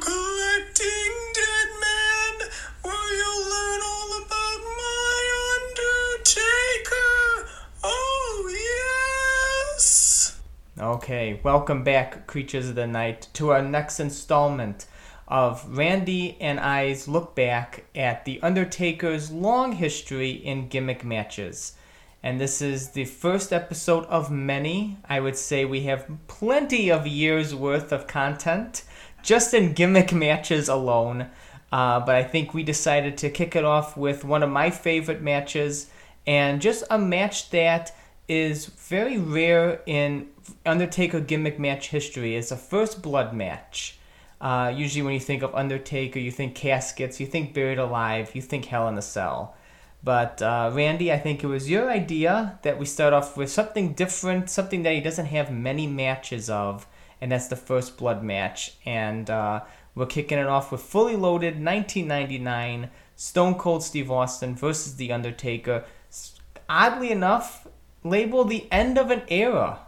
collecting dead where you'll learn all about my Undertaker. Oh, yes. Okay, welcome back, creatures of the night, to our next installment of Randy and I's look back at The Undertaker's long history in gimmick matches. And this is the first episode of many. I would say we have plenty of years worth of content just in gimmick matches alone. Uh, but I think we decided to kick it off with one of my favorite matches and just a match that is very rare in Undertaker gimmick match history. It's a first blood match. Uh, usually, when you think of Undertaker, you think caskets, you think buried alive, you think Hell in a Cell. But uh, Randy, I think it was your idea that we start off with something different, something that he doesn't have many matches of, and that's the first blood match. And uh, we're kicking it off with fully loaded 1999 Stone Cold Steve Austin versus The Undertaker. Oddly enough, labeled the end of an era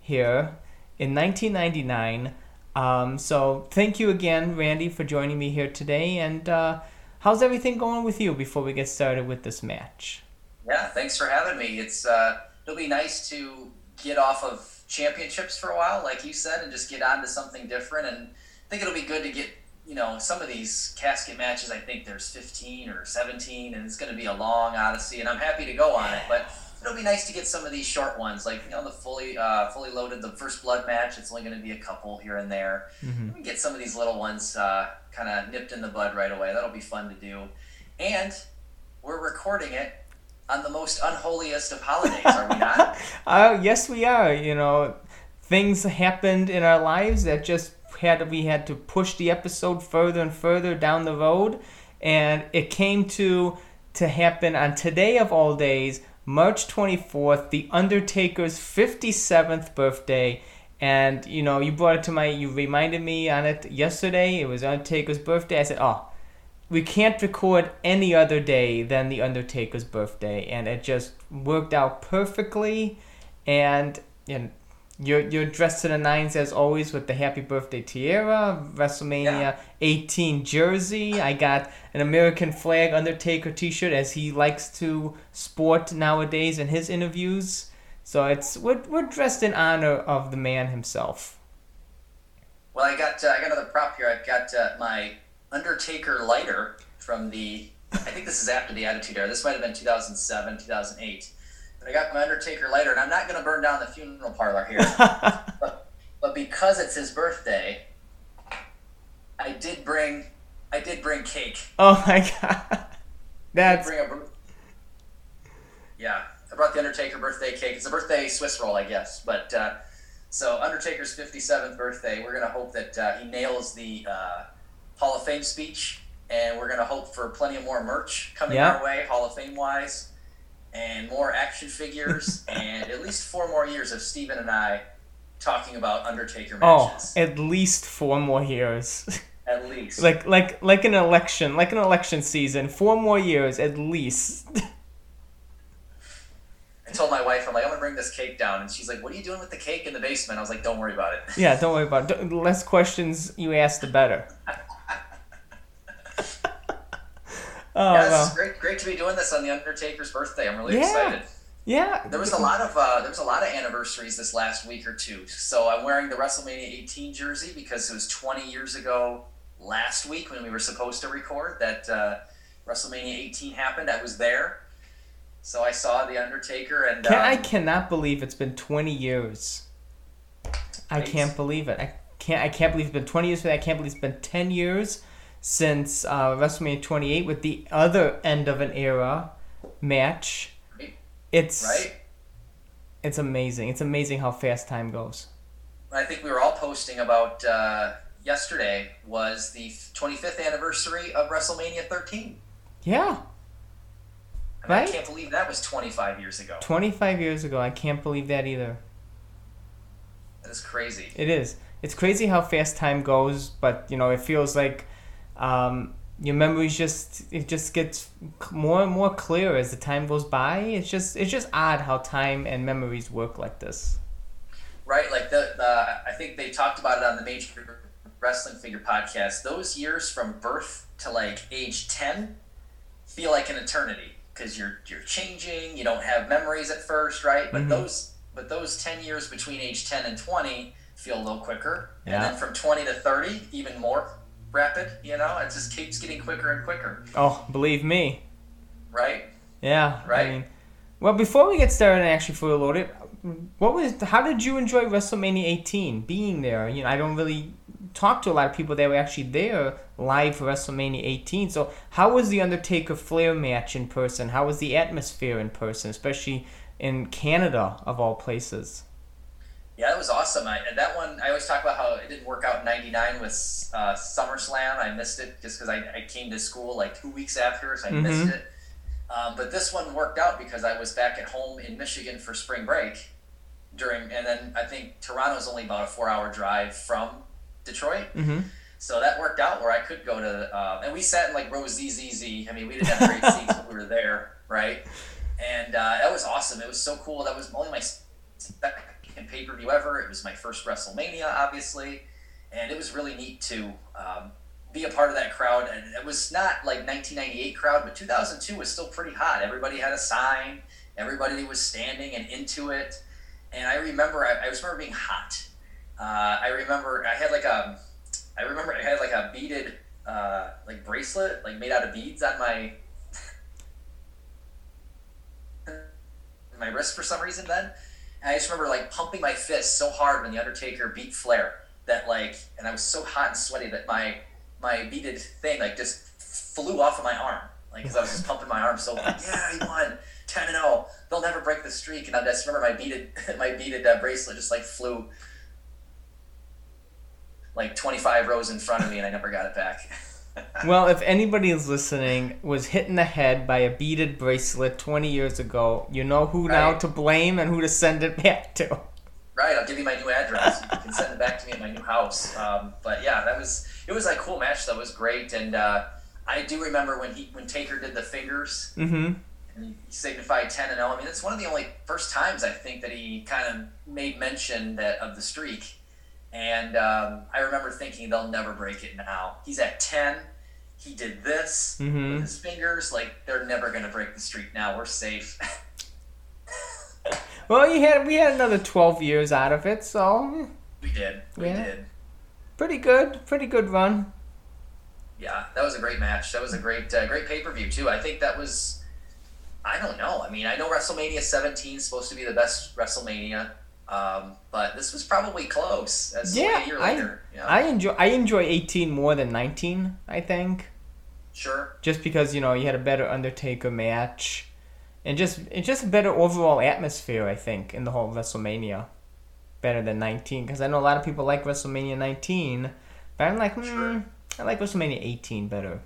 here in 1999. Um, so thank you again, Randy, for joining me here today. And uh, how's everything going with you before we get started with this match? Yeah, thanks for having me. It's uh, it'll be nice to get off of championships for a while, like you said, and just get on to something different. And I think it'll be good to get you know some of these casket matches. I think there's 15 or 17, and it's going to be a long odyssey. And I'm happy to go on it, but it'll be nice to get some of these short ones, like you know the fully uh, fully loaded, the first blood match. It's only going to be a couple here and there. Mhm. We get some of these little ones uh, kind of nipped in the bud right away. That'll be fun to do. And we're recording it on the most unholiest of holidays, are we not? Uh, yes, we are. You know, things happened in our lives that just had we had to push the episode further and further down the road, and it came to to happen on today of all days, March twenty fourth, the Undertaker's fifty seventh birthday. And you know, you brought it to my, you reminded me on it yesterday. It was Undertaker's birthday. I said, oh, we can't record any other day than the Undertaker's birthday, and it just worked out perfectly. And and you're you're dressed to the nines as always with the Happy Birthday tiara, WrestleMania Yeah. 18 jersey. I got an American flag Undertaker T-shirt as he likes to sport nowadays in his interviews. So it's we're, we're dressed in honor of the man himself. well, I got uh, I got another prop here. I've got uh, my Undertaker lighter from the. I think this is after the Attitude Era. This might have been 2007, 2008. But I got my Undertaker lighter, and I'm not going to burn down the funeral parlor here. but, but because it's his birthday, I did bring I did bring cake. oh my god, I did bring a yeah, I brought the Undertaker birthday cake. It's a birthday Swiss roll, I guess. But uh, so Undertaker's 57th birthday. We're gonna hope that uh, he nails the uh, Hall of Fame speech, and we're gonna hope for plenty of more merch coming Yeah. our way, Hall of Fame wise, and more action figures, and at least four more years of Steven and I talking about Undertaker oh, at least four more years. at least. like like like an election, like an election season. Four more years at least. I told my wife, I'm like, I'm gonna bring this cake down, and she's like, "What are you doing with the cake in the basement?" I was like, "Don't worry about it." yeah, don't worry about it. The less questions you ask, the better. Oh yeah, well. great. Great to be doing this on the Undertaker's birthday. I'm really Yeah. excited. Yeah. There was a lot of uh, there was a lot of anniversaries this last week or two. So I'm wearing the WrestleMania 18 jersey because it was 20 years ago last week when we were supposed to record that uh, WrestleMania 18 happened. I was there, so I saw the Undertaker and Can, um, I cannot believe it's been 20 years. I can't believe it. I can't. I can't believe it's been 20 years. I can't believe it's been 10 years since uh, WrestleMania 28 with the other end of an era match. It's right. it's amazing. It's amazing how fast time goes. I think we were all posting about uh, yesterday was the 25th anniversary of WrestleMania 13. Yeah, I, mean, Right. I can't believe that was 25 years ago. 25 years ago. I can't believe that either. That is crazy. It is. It's crazy how fast time goes, but you know, it feels like um, your memories just it just gets more and more clear as the time goes by. It's just it's just odd how time and memories work like this. Right, like the, the I think they talked about it on the major wrestling figure podcast, those years from birth to like age ten feel like an eternity because you're you're changing. You don't have memories at first, right? But Mhm. those but those ten years between age ten and twenty feel a little quicker, Yeah. and then from twenty to thirty, even more rapid. You know, it just keeps getting quicker and quicker, Oh, believe me. right? Yeah. Right. I mean, well, before we get started, and actually, fully loaded, what was? How did you enjoy WrestleMania 18? Being there, you know, I don't really talk to a lot of people that were actually there live for WrestleMania 18. So, how was the Undertaker Flair match in person? How was the atmosphere in person, especially in Canada of all places? Yeah, it was awesome. I, and that one, I always talk about how it didn't work out in '99 with uh, SummerSlam. I missed it just because I, I came to school like two weeks after, so I Mhm. missed it. Um, but this one worked out because I was back at home in Michigan for spring break during, and then I think Toronto's only about a four-hour drive from Detroit. Mm-hmm. So that worked out where I could go to, uh, and we sat in like row ZZZ. I mean, we didn't have great seats, but we were there, right? And uh, that was awesome. It was so cool. That was only my second pay per view ever. It was my first WrestleMania, obviously, and it was really neat to um, be a part of that crowd. And it was not like 1998 crowd, but 2002 was still pretty hot. Everybody had a sign. Everybody was standing and into it. And I remember, I, I just remember being hot. Uh, I remember I had like a, I remember I had like a beaded uh, like bracelet, like made out of beads on my my wrist for some reason then. And I just remember like pumping my fist so hard when the Undertaker beat Flair that like, and I was so hot and sweaty that my my beaded thing like just flew off of my arm, like because I was just pumping my arm so like, yeah, he won ten and zero. They'll never break the streak. And I just remember my beaded my beaded uh, bracelet just like flew like 25 rows in front of me and I never got it back. Well, if anybody is listening was hit in the head by a beaded bracelet 20 years ago, you know who now to blame and who to send it back to. Right, I'll give you my new address. You can send it back to me at my new house. Um, but yeah, that was it was a cool match. That was great, and uh, I do remember when he when Taker did the fingers Mm-hmm. and he signified ten and zero. I mean, it's one of the only first times I think that he kind of made mention that of the streak. And um, I remember thinking they'll never break it now. He's at ten. He did this Mhm. with his fingers. Like they're never gonna break the streak now. We're safe. Well, you had we had another 12 years out of it, so we did. We Yeah. did. pretty good, pretty good run. Yeah, that was a great match. That was a great, uh, great pay per view too. I think that was, I don't know. I mean, I know WrestleMania 17 is supposed to be the best WrestleMania, um, but this was probably close. Yeah, I- later. yeah, I enjoy I enjoy 18 more than 19, I think, sure. just because you know you had a better Undertaker match, and just it's just a better overall atmosphere. I think in the whole WrestleMania, better than 19, because I know a lot of people like WrestleMania 19, but I'm like, hmm, Sure. I like WrestleMania 18 better.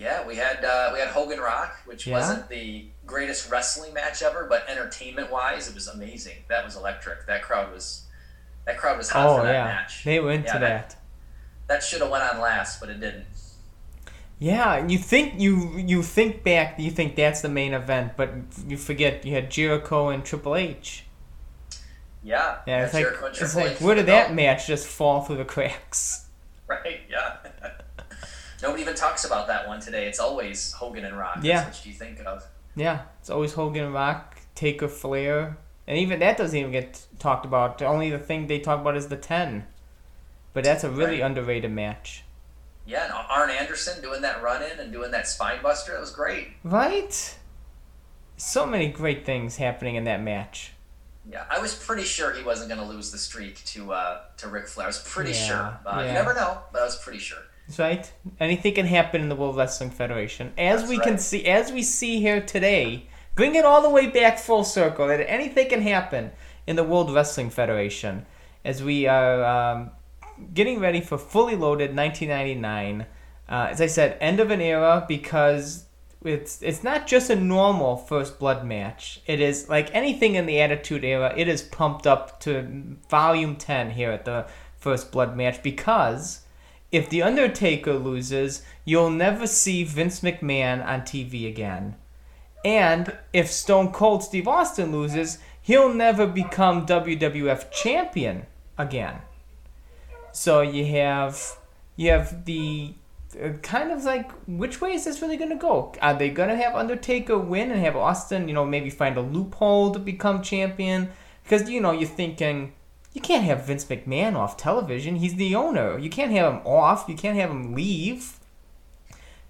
Yeah, we had uh, we had Hogan Rock, which Yeah. wasn't the greatest wrestling match ever, but entertainment wise, it was amazing. That was electric. That crowd was, that crowd was hot Oh for that yeah, match. they went into Yeah, that. that- That should have went on last, but it didn't. Yeah, you think you you think back, you think that's the main event, but you forget you had Jericho and Triple H. Yeah, Yeah, it's like it's like where did that match just fall through the cracks? Right, yeah. Nobody even talks about that one today. It's always Hogan and Rock. Yeah. That's what you think of. Yeah, it's always Hogan, and Rock, Taker, Flair, and even that doesn't even get talked about. The only the thing they talk about is the ten, but that's a really Right. underrated match, Yeah, and Arn Anderson doing that run in and doing that spine buster, that was great. right? So many great things happening in that match. Yeah, I was pretty sure he wasn't going to lose the streak to uh, to Ric Flair. I was pretty Yeah, sure. Uh, yeah. You never know, but I was pretty sure. Right. Anything can happen in the World Wrestling Federation, as That's we can see, as we see here today. Bring it all the way back full circle. That anything can happen in the World Wrestling Federation, as we are um, getting ready for fully loaded 1999. Uh, as I said, end of an era because it's it's not just a normal first blood match. It is like anything in the Attitude Era. It is pumped up to volume 10 here at the first blood match because if the Undertaker loses, you'll never see Vince McMahon on TV again. And if Stone Cold Steve Austin loses, he'll never become WWF champion again. So you have you have the uh, kind of like which way is this really going to go? Are they going to have Undertaker win and have Austin, you know, maybe find a loophole to become champion? Because you know you're thinking you can't have Vince McMahon off television. He's the owner. You can't have him off. You can't have him leave.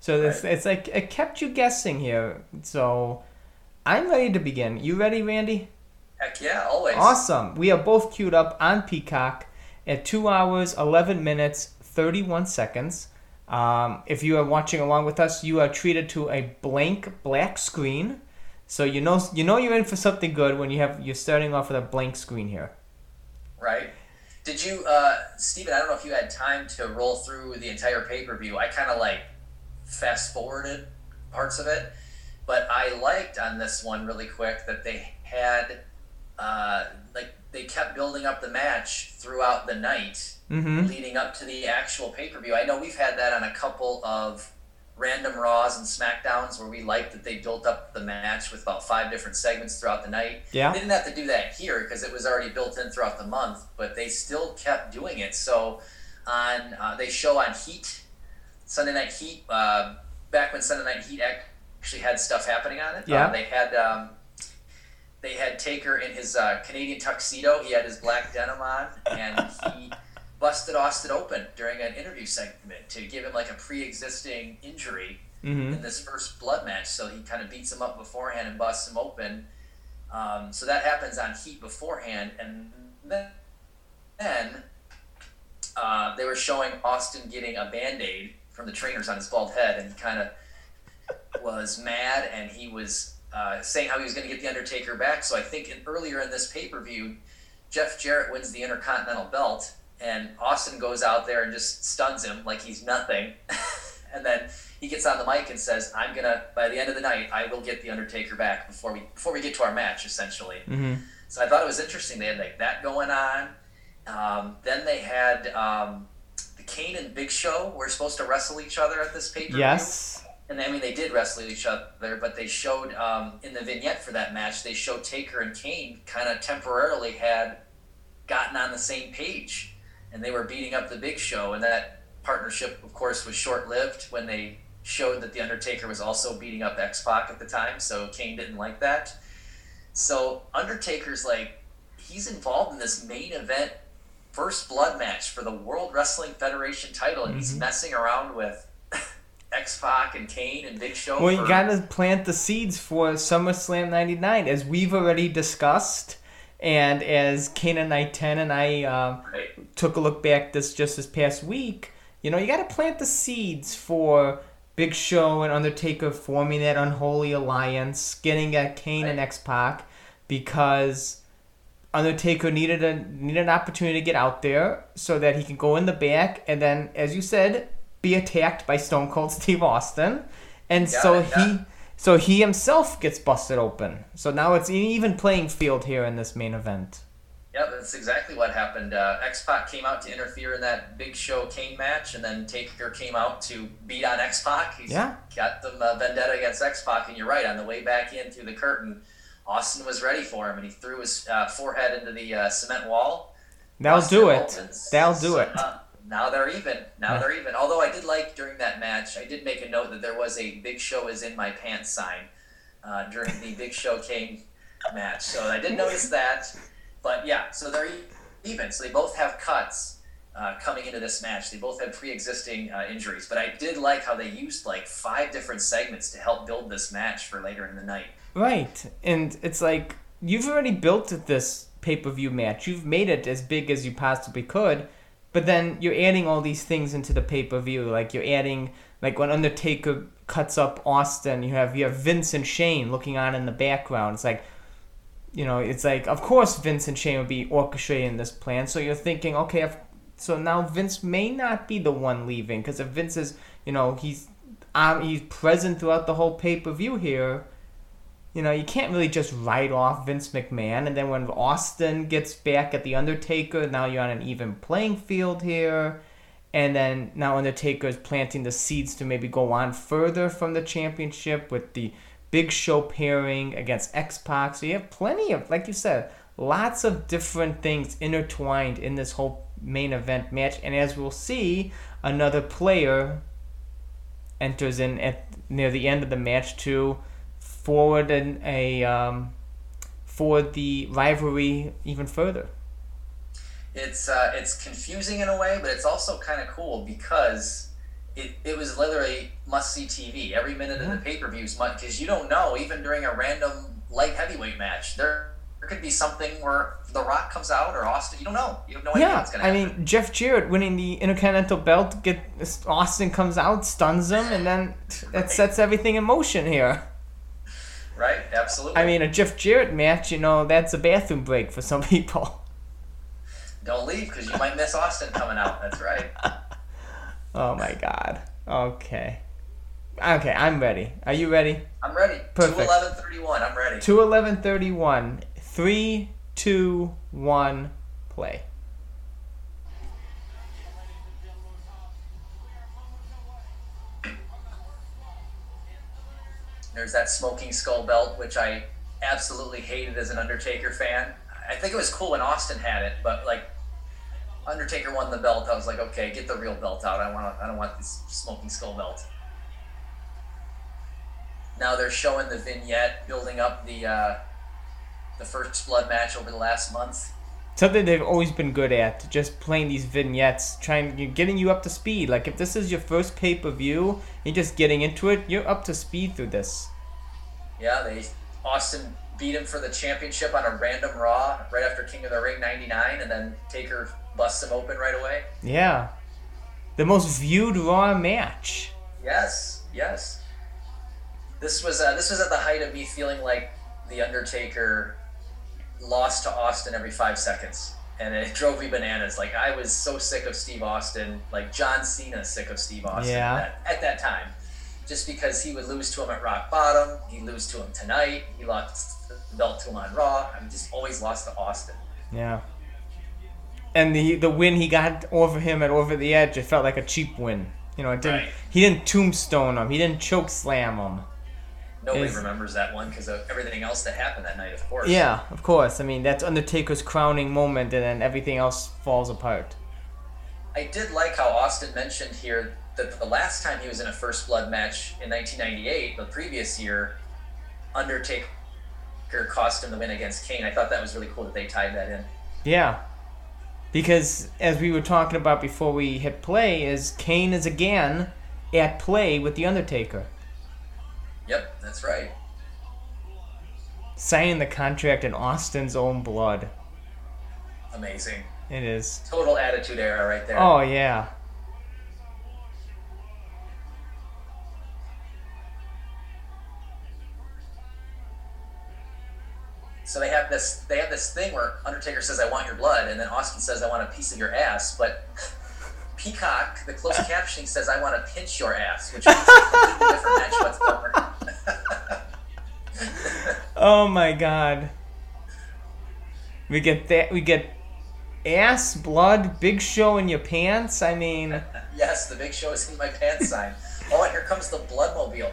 So it's, it's like it kept you guessing here. So I'm ready to begin. You ready, Randy? Heck yeah, always. Awesome. We are both queued up on Peacock at 2 hours, 11 minutes, 31 seconds. Um, if you are watching along with us, you are treated to a blank black screen. So you know you know you're in for something good when you have you're starting off with a blank screen here. Right. Did you, uh, Steven, I don't know if you had time to roll through the entire pay per view. I kind of like fast forwarded parts of it, but I liked on this one really quick that they had, uh, like, they kept building up the match throughout the night Mm-hmm. leading up to the actual pay per view. I know we've had that on a couple of random Raws and SmackDowns where we liked that they built up the match with about five different segments throughout the night. Yeah. They didn't have to do that here because it was already built in throughout the month, but they still kept doing it. So on uh, they show on Heat, Sunday Night Heat, uh, back when Sunday Night Heat actually had stuff happening on it. Yeah. Uh, they had. Um, they had Taker in his uh, Canadian tuxedo. He had his black denim on, and he busted Austin open during an interview segment to give him like a pre-existing injury Mm-hmm. in this first blood match. So he kind of beats him up beforehand and busts him open. Um, so that happens on Heat beforehand, and then, then uh, they were showing Austin getting a band-aid from the trainers on his bald head, and he kind of was mad, and he was uh, saying how he was going to get the Undertaker back. So I think in, earlier in this pay-per-view, Jeff Jarrett wins the Intercontinental Belt, and Austin goes out there and just stuns him like he's nothing. and then he gets on the mic and says, "I'm gonna by the end of the night, I will get the Undertaker back before we before we get to our match." Essentially, Mm-hmm. so I thought it was interesting. They had like that going on. Um, then they had um, the Kane and Big Show were supposed to wrestle each other at this pay per view. Yes. And I mean, they did wrestle each other, but they showed um, in the vignette for that match, they showed Taker and Kane kind of temporarily had gotten on the same page, and they were beating up the Big Show. And that partnership, of course, was short lived when they showed that the Undertaker was also beating up X Pac at the time. So Kane didn't like that. So Undertaker's like he's involved in this main event first blood match for the World Wrestling Federation title, and he's Mhm. messing around with X Pac and Kane and Big Show. Well, you for- gotta plant the seeds for SummerSlam '99, as we've already discussed, and as Kane Knight 10 and I uh, Right. took a look back this just this past week. You know, you gotta plant the seeds for Big Show and Undertaker forming that unholy alliance, getting at Kane and X Pac, because Undertaker needed a needed an opportunity to get out there so that he can go in the back and then, as you said, be attacked by Stone Cold Steve Austin, and Got so he. So he himself gets busted open. So now it's an even playing field here in this main event. Yeah, that's exactly what happened. Uh, X Pac came out to interfere in that Big Show Kane match, and then Taker came out to beat on X Pac. He's Yeah. got the uh, vendetta against X Pac, and you're right. On the way back in through the curtain, Austin was ready for him, and he threw his uh, forehead into the uh, cement wall. That'll busted do it. open. That'll do So, it. Now they're even. Now they're even. Although I did like during that match, I did make a note that there was a Big Show is in my pants sign uh, during the Big Show Kane match. So I did notice that. But yeah, so they're even. So they both have cuts uh, coming into this match. They both had pre-existing uh, injuries. But I did like how they used like five different segments to help build this match for later in the night. Right. And it's like you've already built this pay-per-view match. You've made it as big as you possibly could. But then you're adding all these things into the pay-per-view. Like you're adding like when Undertaker cuts up Austin, you have you have Vince and Shane looking on in the background. It's like you know, it's like of course Vince and Shane would be orchestrating this plan. So you're thinking, okay, so now Vince may not be the one leaving because if Vince is, you know, he's um, he's present throughout the whole pay per view here. You know, you can't really just write off Vince McMahon, and then when Austin gets back at the Undertaker, now you're on an even playing field here, and then now Undertaker is planting the seeds to maybe go on further from the championship with the Big Show pairing against X. So you have plenty of, like you said, lots of different things intertwined in this whole main event match. And as we'll see, another player enters in at near the end of the match to forward an, a um, forward the rivalry even further. It's uh, it's confusing in a way, but it's also kind of cool because it, it was literally must see TV every minute of the pay per views because you don't know even during a random light heavyweight match there, there could be something where The Rock comes out or Austin you don't know. You have no idea Yeah, what's gonna I mean Jeff Jarrett winning the Intercontinental Belt, get Austin comes out, stuns him, and then that sets everything in motion here. Right absolutely I mean, a Jeff Jarrett match, you know, that's a bathroom break for some people. don't leave because you might miss Austin coming out that's right Oh my God. Okay. Okay, I'm ready. Are you ready? I'm ready Perfect. 211 31 I'm ready Two eleven thirty one. Three, two, one, play. There's that smoking skull belt, which I absolutely hated as an Undertaker fan. I think it was cool when Austin had it, but like Undertaker won the belt, I was like, okay, get the real belt out. I want, I don't want this smoking skull belt. Now they're showing the vignette, building up the uh, the first blood match over the last month. Something they've always been good at, just playing these vignettes, trying getting you up to speed. Like if this is your first pay per view, you're just getting into it, you're up to speed through this. Yeah, they Austin beat him for the championship on a random Raw right after King of the Ring '99, and then Taker busts him open right away. Yeah. The most viewed Raw match. Yes, yes. This was uh, this was at the height of me feeling like the Undertaker lost to Austin every five seconds, and it drove me bananas. Like I was so sick of Steve Austin, like John Cena sick of Steve Austin Yeah. at, at that time, just because he would lose to him at Rock Bottom, he lose to him tonight, he lost the belt to him on Raw. I mean, just always lost to Austin. Yeah. And the the win he got over him at Over the Edge, it felt like a cheap win. You know, it didn't. Right. He didn't tombstone him. He didn't choke slam him. Nobody remembers that one because of everything else that happened that night, of course. Yeah, of course. I mean, that's Undertaker's crowning moment, and then everything else falls apart. I did like how Austin mentioned here that the last time he was in a first blood match in 1998, the previous year, Undertaker cost him the win against Kane. I thought that was really cool that they tied that in. Yeah. Because as we were talking about before we hit play, is Kane is again at play with the Undertaker, Yep, that's right. signing the contract in Austin's own blood. Amazing. It is. Total attitude era right there. Oh yeah. So they have this they have this thing where Undertaker says, "I want your blood," and then Austin says, "I want a piece of your ass." But Peacock, the closed captioning says, "I want to pinch your ass," which means a completely different match whatsoever. Oh my god. We get that. We get ass, blood, big show in your pants. I mean, Yes, the big show is in my pants sign. Oh, and here comes the Bloodmobile.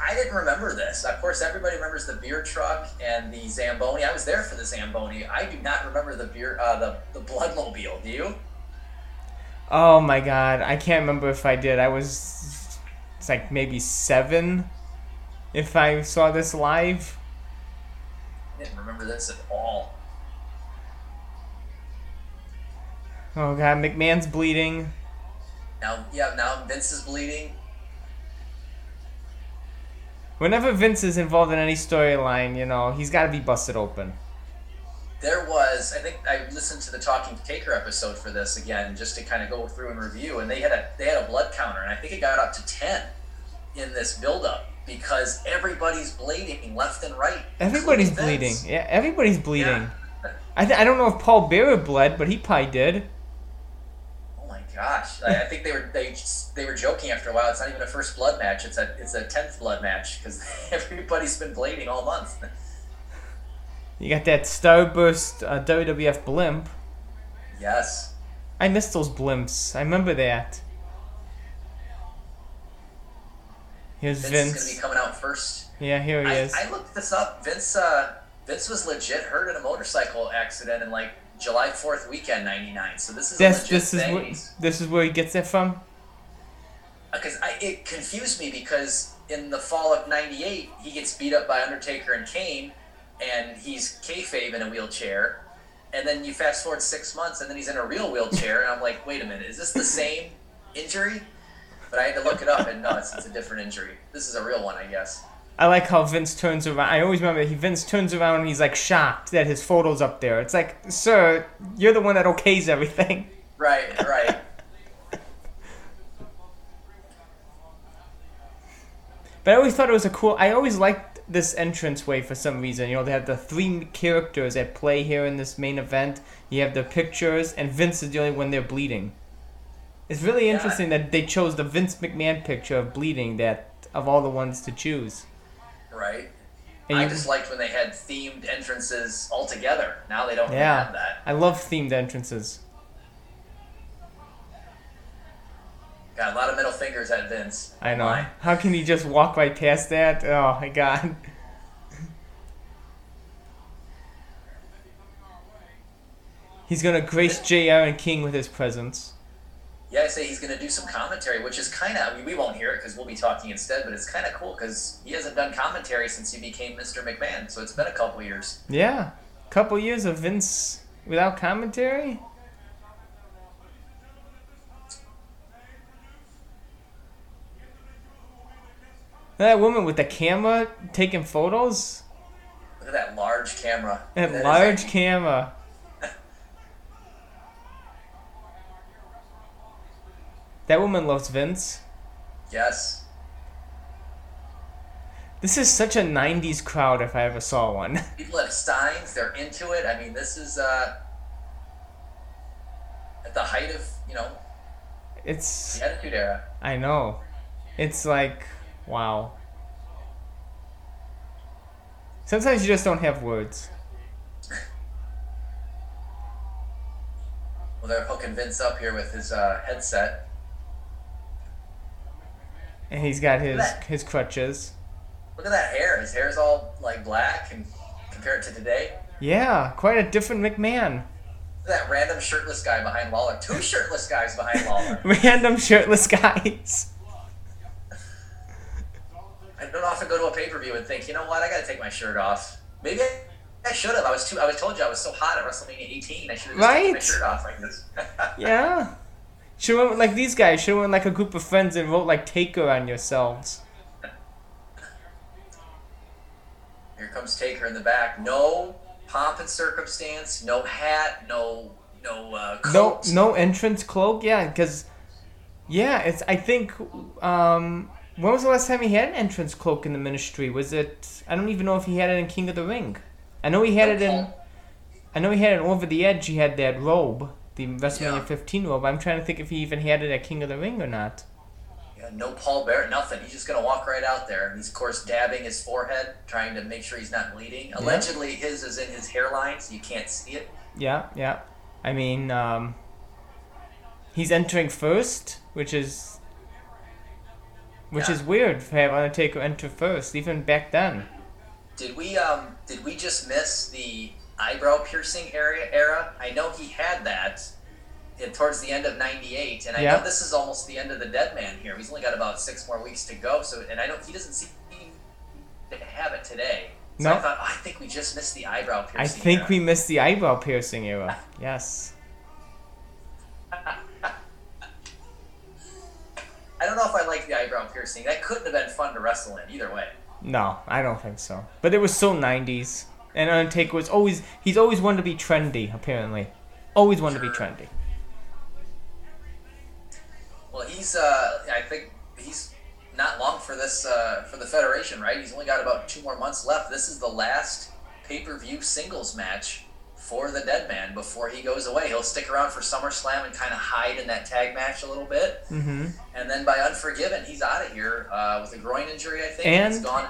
I didn't remember this. Of course, everybody remembers the beer truck and the Zamboni. I was there for the Zamboni. I do not remember the beer, uh, the the Bloodmobile. Do you? oh my god, I can't remember if I did. I was, it's like maybe seven, if I saw this live. I didn't remember this at all. Oh god, McMahon's bleeding. Now, yeah, now Vince is bleeding. Whenever Vince is involved in any storyline, you know, he's got to be busted open. There was, I think I listened to the Talking Taker episode for this again, just to kind of go through and review, and they had a they had a blood counter, and I think it got up to ten in this buildup because everybody's bleeding left and right. Everybody's bleeding. Yeah, everybody's bleeding. Yeah. I, th- I don't know if Paul Bearer bled, but he probably did. Gosh! I, I think they were they they were joking after a while. It's not even a first blood match. It's a it's a tenth blood match because everybody's been bleeding all month. You got that Starburst uh, WWF blimp. yes. I missed those blimps. I remember that. Here's Vince, Vince. is going to be coming out first. Yeah, here he I, is. I looked this up. Vince uh, Vince was legit hurt in a motorcycle accident in like July Fourth weekend '99. So this is This this is where, this is where he gets it from. Uh, because I it confused me because in the fall of '98 he gets beat up by Undertaker and Kane, and he's kayfabe in a wheelchair, and then you fast forward six months and then he's in a real wheelchair, and I'm like, wait a minute, is this the same injury? But I had to look it up, and no, it's, it's a different injury. This is a real one, I guess. I like how Vince turns around. I always remember he Vince turns around and he's like shocked that his photo's up there. It's like, sir, you're the one that okays everything. Right, right. But I always thought it was a cool. I always liked this entranceway for some reason. You know, they have the three characters at play here in this main event. You have the pictures, and Vince is the only one there bleeding. It's really Yeah. interesting that they chose the Vince McMahon picture of bleeding that of all the ones to choose. Right. And I you- just liked when they had themed entrances altogether. Now they don't Yeah, have that. I love themed entrances. Got a lot of middle fingers at Vince. I know. Why? How can he just walk right past that? Oh my god. He's gonna grace JR and King with his presence. Yeah, I say he's going to do some commentary, which is kind of, I mean, we won't hear it because we'll be talking instead, but it's kind of cool because he hasn't done commentary since he became Mr. McMahon, so it's been a couple years. Yeah. Couple years of Vince without commentary? That woman with the camera taking photos? Look at that large camera. That large a- camera. That woman loves Vince. Yes. This is such a 90s crowd if I ever saw one. People have signs, they're into it. I mean, this is uh, at the height of, you know, It's. the Attitude Era. I know. It's like, wow. Sometimes you just don't have words. Well, they're hooking Vince up here with his uh, headset. And he's got his his crutches. Look at that hair. His hair's all like black and compared to today. Yeah, quite a different McMahon. Look at that random shirtless guy behind Lawler. Two shirtless guys behind Lawler. Random shirtless guys. I don't often go to a pay per view and think, you know what, I got to take my shirt off. Maybe I, I should have. I was too. I was told you I was so hot at WrestleMania 18. I should have just taken my shirt off like this. Yeah. Should went like these guys. Should have went like a group of friends and wrote like Taker on yourselves. Here comes Taker in the back. No pomp and circumstance. No hat. No no uh, No, no entrance cloak. Yeah, because yeah, it's. I think. Um, when was the last time he had an entrance cloak in the ministry? Was it? I don't even know if he had it in King of the Ring. I know he had No it in. I know he had it over the edge. He had that robe, the WrestleMania Yeah. 15 robe. I'm trying to think if he even had it at King of the Ring or not. Yeah, no Paul Bearer, nothing. He's just gonna walk right out there. He's of course dabbing his forehead, trying to make sure he's not bleeding. Allegedly, his is in his hairline, so you can't see it. Yeah, yeah. I mean, um, he's entering first, which is which Yeah. is weird to have Undertaker enter first, even back then. Did we um did we just miss the eyebrow piercing area era? I know he had that in, towards the end of '98, and I Yeah. know this is almost the end of the Dead Man here. He's only got about six more weeks to go. So, and I know he doesn't seem to have it today. So No. I thought, oh, I think we just missed the eyebrow piercing. I think era. we missed the eyebrow piercing era. Yes. I don't know if I like the eyebrow piercing. That couldn't have been fun to wrestle in either way. No, I don't think so. But it was so 90s. And Undertaker was always, he's always wanted to be trendy, apparently. Always wanted to be trendy. Well, he's uh, I think he's not long for this uh, for the federation, right? He's only got about two more months left. This is the last pay per view singles match for the Dead Man before he goes away. He'll stick around for SummerSlam and kind of hide in that tag match a little bit, hmm and then by Unforgiven, he's out of here uh, with a groin injury. I think And- he's gone.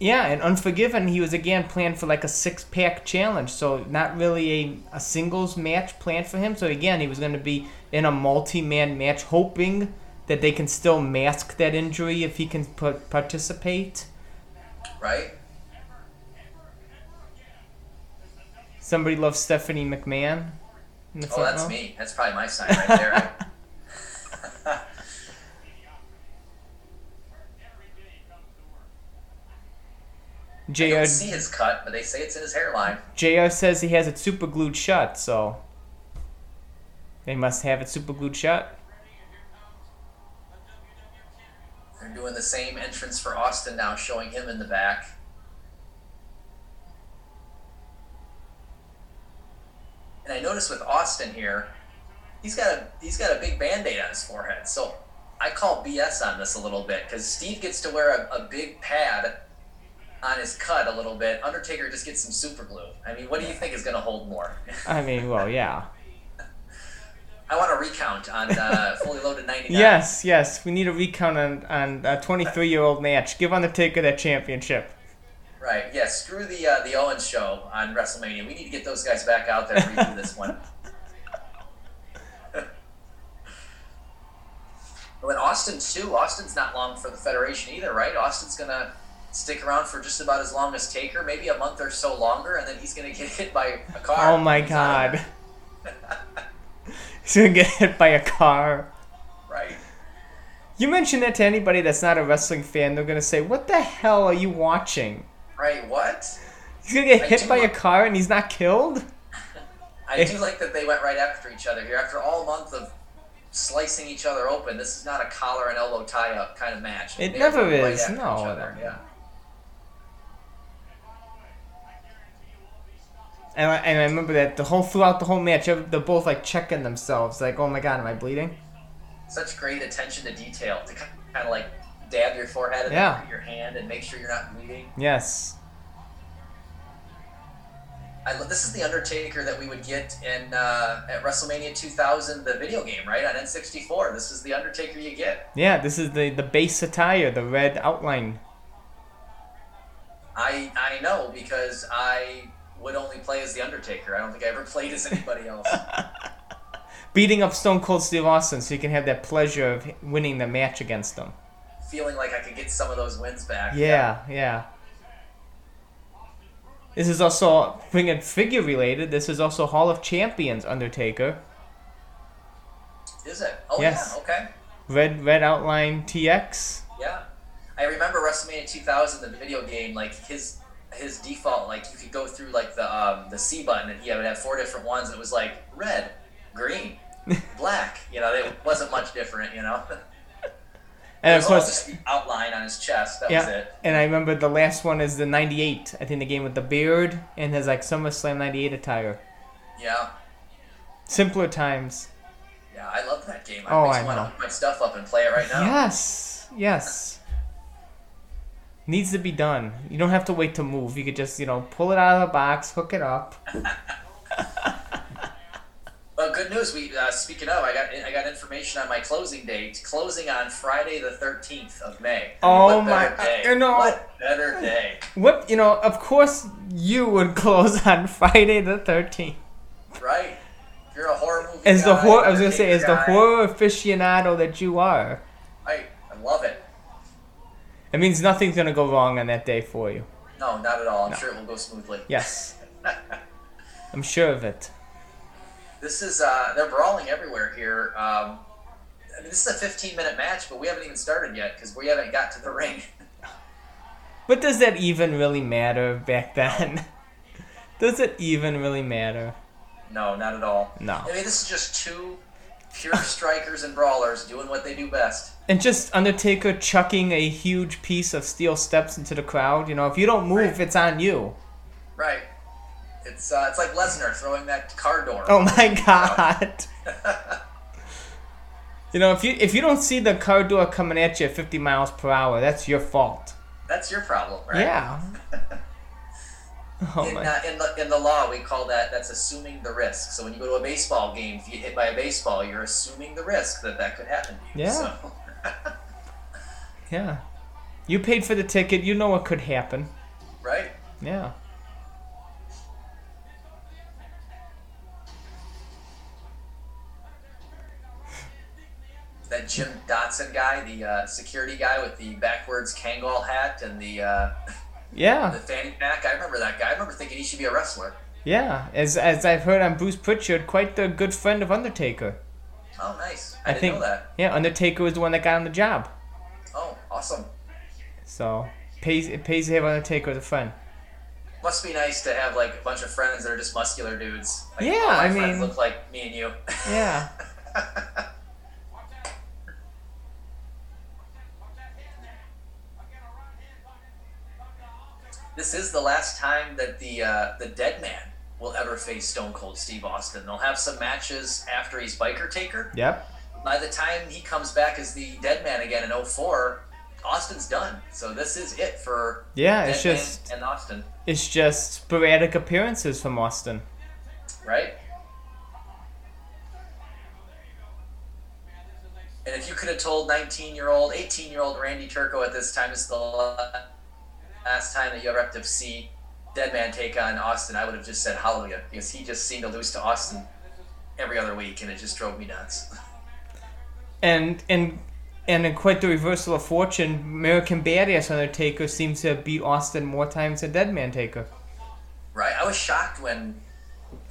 Yeah, and Unforgiven, he was again planned for like a six pack challenge, so not really a, a singles match planned for him. So again, he was going to be in a multi man match, hoping that they can still mask that injury if he can put, participate. Right? Somebody loves Stephanie McMahon. Oh, that's row. me. That's probably my sign right there. I don't see his cut, but they say it's in his hairline. JR says he has it super glued shut, so they must have it super glued shut. They're doing the same entrance for Austin now, showing him in the back. And I noticed with Austin here, he's got a he's got a big band-aid on his forehead. So I call BS on this a little bit because Steve gets to wear a, a big pad on his cut a little bit. Undertaker just gets some super glue. I mean, what do you think is going to hold more? I mean, well, yeah. I want a recount on uh, fully loaded 99. Yes, yes. We need a recount on, on a 23 year old match. Give Undertaker that championship. Right. Yeah. Screw the uh, the Owens show on WrestleMania. We need to get those guys back out there and redo this one. When Austin too, Austin's not long for the Federation either, right? Austin's gonna stick around for just about as long as Taker, maybe a month or so longer, and then he's gonna get hit by a car. Oh my He's out of god. He's gonna get hit by a car. Right. You mention that to anybody that's not a wrestling fan, they're gonna say, What the hell are you watching? Right. What? He's gonna get I hit by a car and he's not killed? I do like that they went right after each other here. After all month of slicing each other open, this is not a collar and elbow tie up kind of match. It They never went right is, no, other. Yeah. And I, and I remember that the whole throughout the whole match, they're both like checking themselves, like, "Oh my god, am I bleeding?" Such great attention to detail to kind of like dab your forehead and Yeah. your hand and make sure you're not bleeding. Yes. I, this is the Undertaker that we would get in uh, at WrestleMania 2000, the video game, right on N64. This is the Undertaker you get. Yeah, this is the the base attire, the red outline. I I know because I would only play as the Undertaker. I don't think I ever played as anybody else. Beating up Stone Cold Steve Austin, so you can have that pleasure of winning the match against him. Feeling like I could get some of those wins back. Yeah, yeah. This is also bringing figure related. This is also Hall of Champions Undertaker. Is it? Oh Yes. yeah. Okay. Red red outline TX. Yeah, I remember WrestleMania 2000, the video game. Like his his default, like you could go through like the um, the C button, and he would have four different ones. And it was like red, green, black. You know, it wasn't much different. You know, And of course, just the outline on his chest. That was yeah. it. And I remember the last one is the '98. I think the game with the beard and his like SummerSlam '98 attire. Yeah, Simpler times. yeah. I love that game. Oh, I just I want to hook my stuff up and play it right now. Yes, yes. Needs to be done. You don't have to wait to move. You could just, you know, pull it out of the box, hook it up. Well, good news. We uh, speaking of, I got I got information on my closing date. Closing on Friday the 13th of May. Oh what my- day? you know- what better day? What, you know, of course you would close on Friday the 13th. Right? If you're a horror movie As the horror, I was gonna say, as the horror aficionado that you are, Right. I love it. It means nothing's gonna go wrong on that day for you. No, not at all. I'm No. sure it will go smoothly. Yes, I'm sure of it. This is uh, they're brawling everywhere here. Um, I mean, this is a 15 minute match, but we haven't even started yet because we haven't got to the ring. But does that even really matter back then? does it even really matter? No, not at all. No. I mean, this is just two pure strikers and brawlers doing what they do best. And just Undertaker chucking a huge piece of steel steps into the crowd. You know, if you don't move, Right. it's on you. Right. It's uh, it's like Lesnar throwing that car door. Oh my god. you know, if you if you don't see the car door coming at you at 50 miles per hour, that's your fault. That's your problem, right? Yeah. Oh in, my. uh, in the in the law, we call that that's assuming the risk. So when you go to a baseball game, if you get hit by a baseball, you're assuming the risk that that could happen to you. Yeah. So, Yeah. You paid for the ticket. You know what could happen. right. Yeah. That Jim Dotson guy, the uh, security guy with the backwards Kangol hat and the uh, Yeah. the fanny pack. I remember that guy. I remember thinking he should be a wrestler. Yeah, as as I've heard on Bruce Pritchard, quite the good friend of Undertaker. Oh, nice. I, I didn't think know that. yeah, Undertaker was the one that got him the job. Oh, awesome. So pays it pays to have Undertaker as a friend. Must be nice to have like a bunch of friends that are just muscular dudes. Like, Yeah, I mean- look like me and you. Yeah. this is the last time that the uh, the Dead Man will ever face Stone Cold Steve Austin. They'll have some matches after he's Biker Taker. Yep. By the time he comes back as the Dead Man again in 04, Austin's done. So this is it for Yeah, Dead it's just and Austin, it's just sporadic appearances from Austin. right? And if you could have told 19 year old, 18 year old Randy Turco at this time, is the last time that you ever have to see Dead Man take on Austin, I would have just said hallelujah because he just seemed to lose to Austin every other week and it just drove me nuts. And and and in quite the reversal of fortune, American Badass Undertaker seems to have beat Austin more times than Dead Man Taker. Right. I was shocked when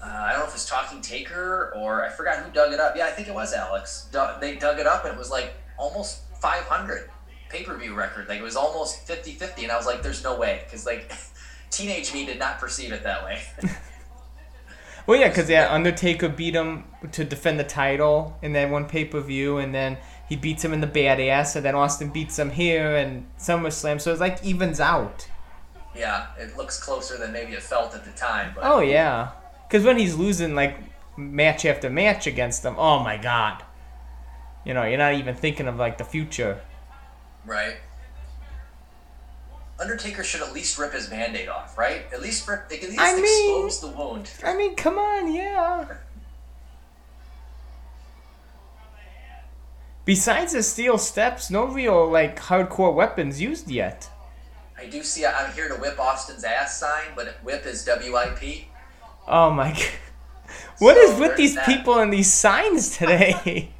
uh, I don't know if it was Talking Taker or I forgot who dug it up. Yeah, I think it was Alex. Du- they dug it up and it was like almost 500 pay per view record. Like it was almost 50 50. And I was like, there's no way. Because like teenage me did not perceive it that way. Well, yeah, because yeah, Undertaker beat him to defend the title in that one pay per view, and then he beats him in the Badass, and then Austin beats him here and SummerSlam. So it's like evens out. yeah, it looks closer than maybe it felt at the time. But Oh yeah, because when he's losing like match after match against them, oh my god, you know, you're not even thinking of like the future. Right. Undertaker should at least rip his band-aid off, right? At least rip, at least I mean- expose the wound. I mean, come on, yeah. Besides the steel steps, no real like hardcore weapons used yet. I do see I'm here to whip Austin's ass sign, but whip is WIP. Oh my god. What is So with these that. people and these signs today?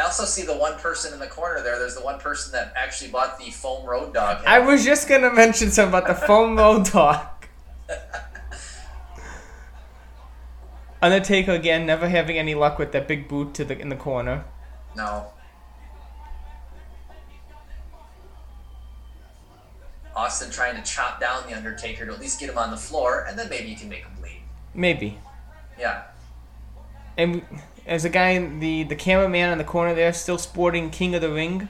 I also see the one person in the corner there. There's the one person that actually bought the foam road dog. I was just gonna mention something about the foam road dog. Undertaker again, never having any luck with that big boot to the in the corner. No. Austin trying to chop down the Undertaker to at least get him on the floor, and then maybe you can make him bleed. Maybe. Yeah. And as a guy, in the the cameraman in the corner there, still sporting King of the Ring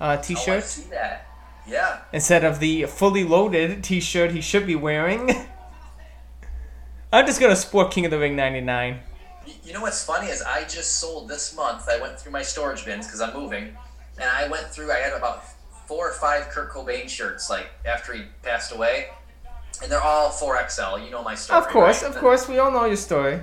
uh, Oh, I t-shirt see that. Yeah. instead of the fully loaded t-shirt he should be wearing. I'm just gonna sport King of the Ring '99. You know what's funny is I just sold this month. I went through my storage bins because I'm moving, and I went through. I had about four or five Kurt Cobain shirts like after he passed away, and they're all 4XL. You know my story. Of course, right? of course, we all know your story.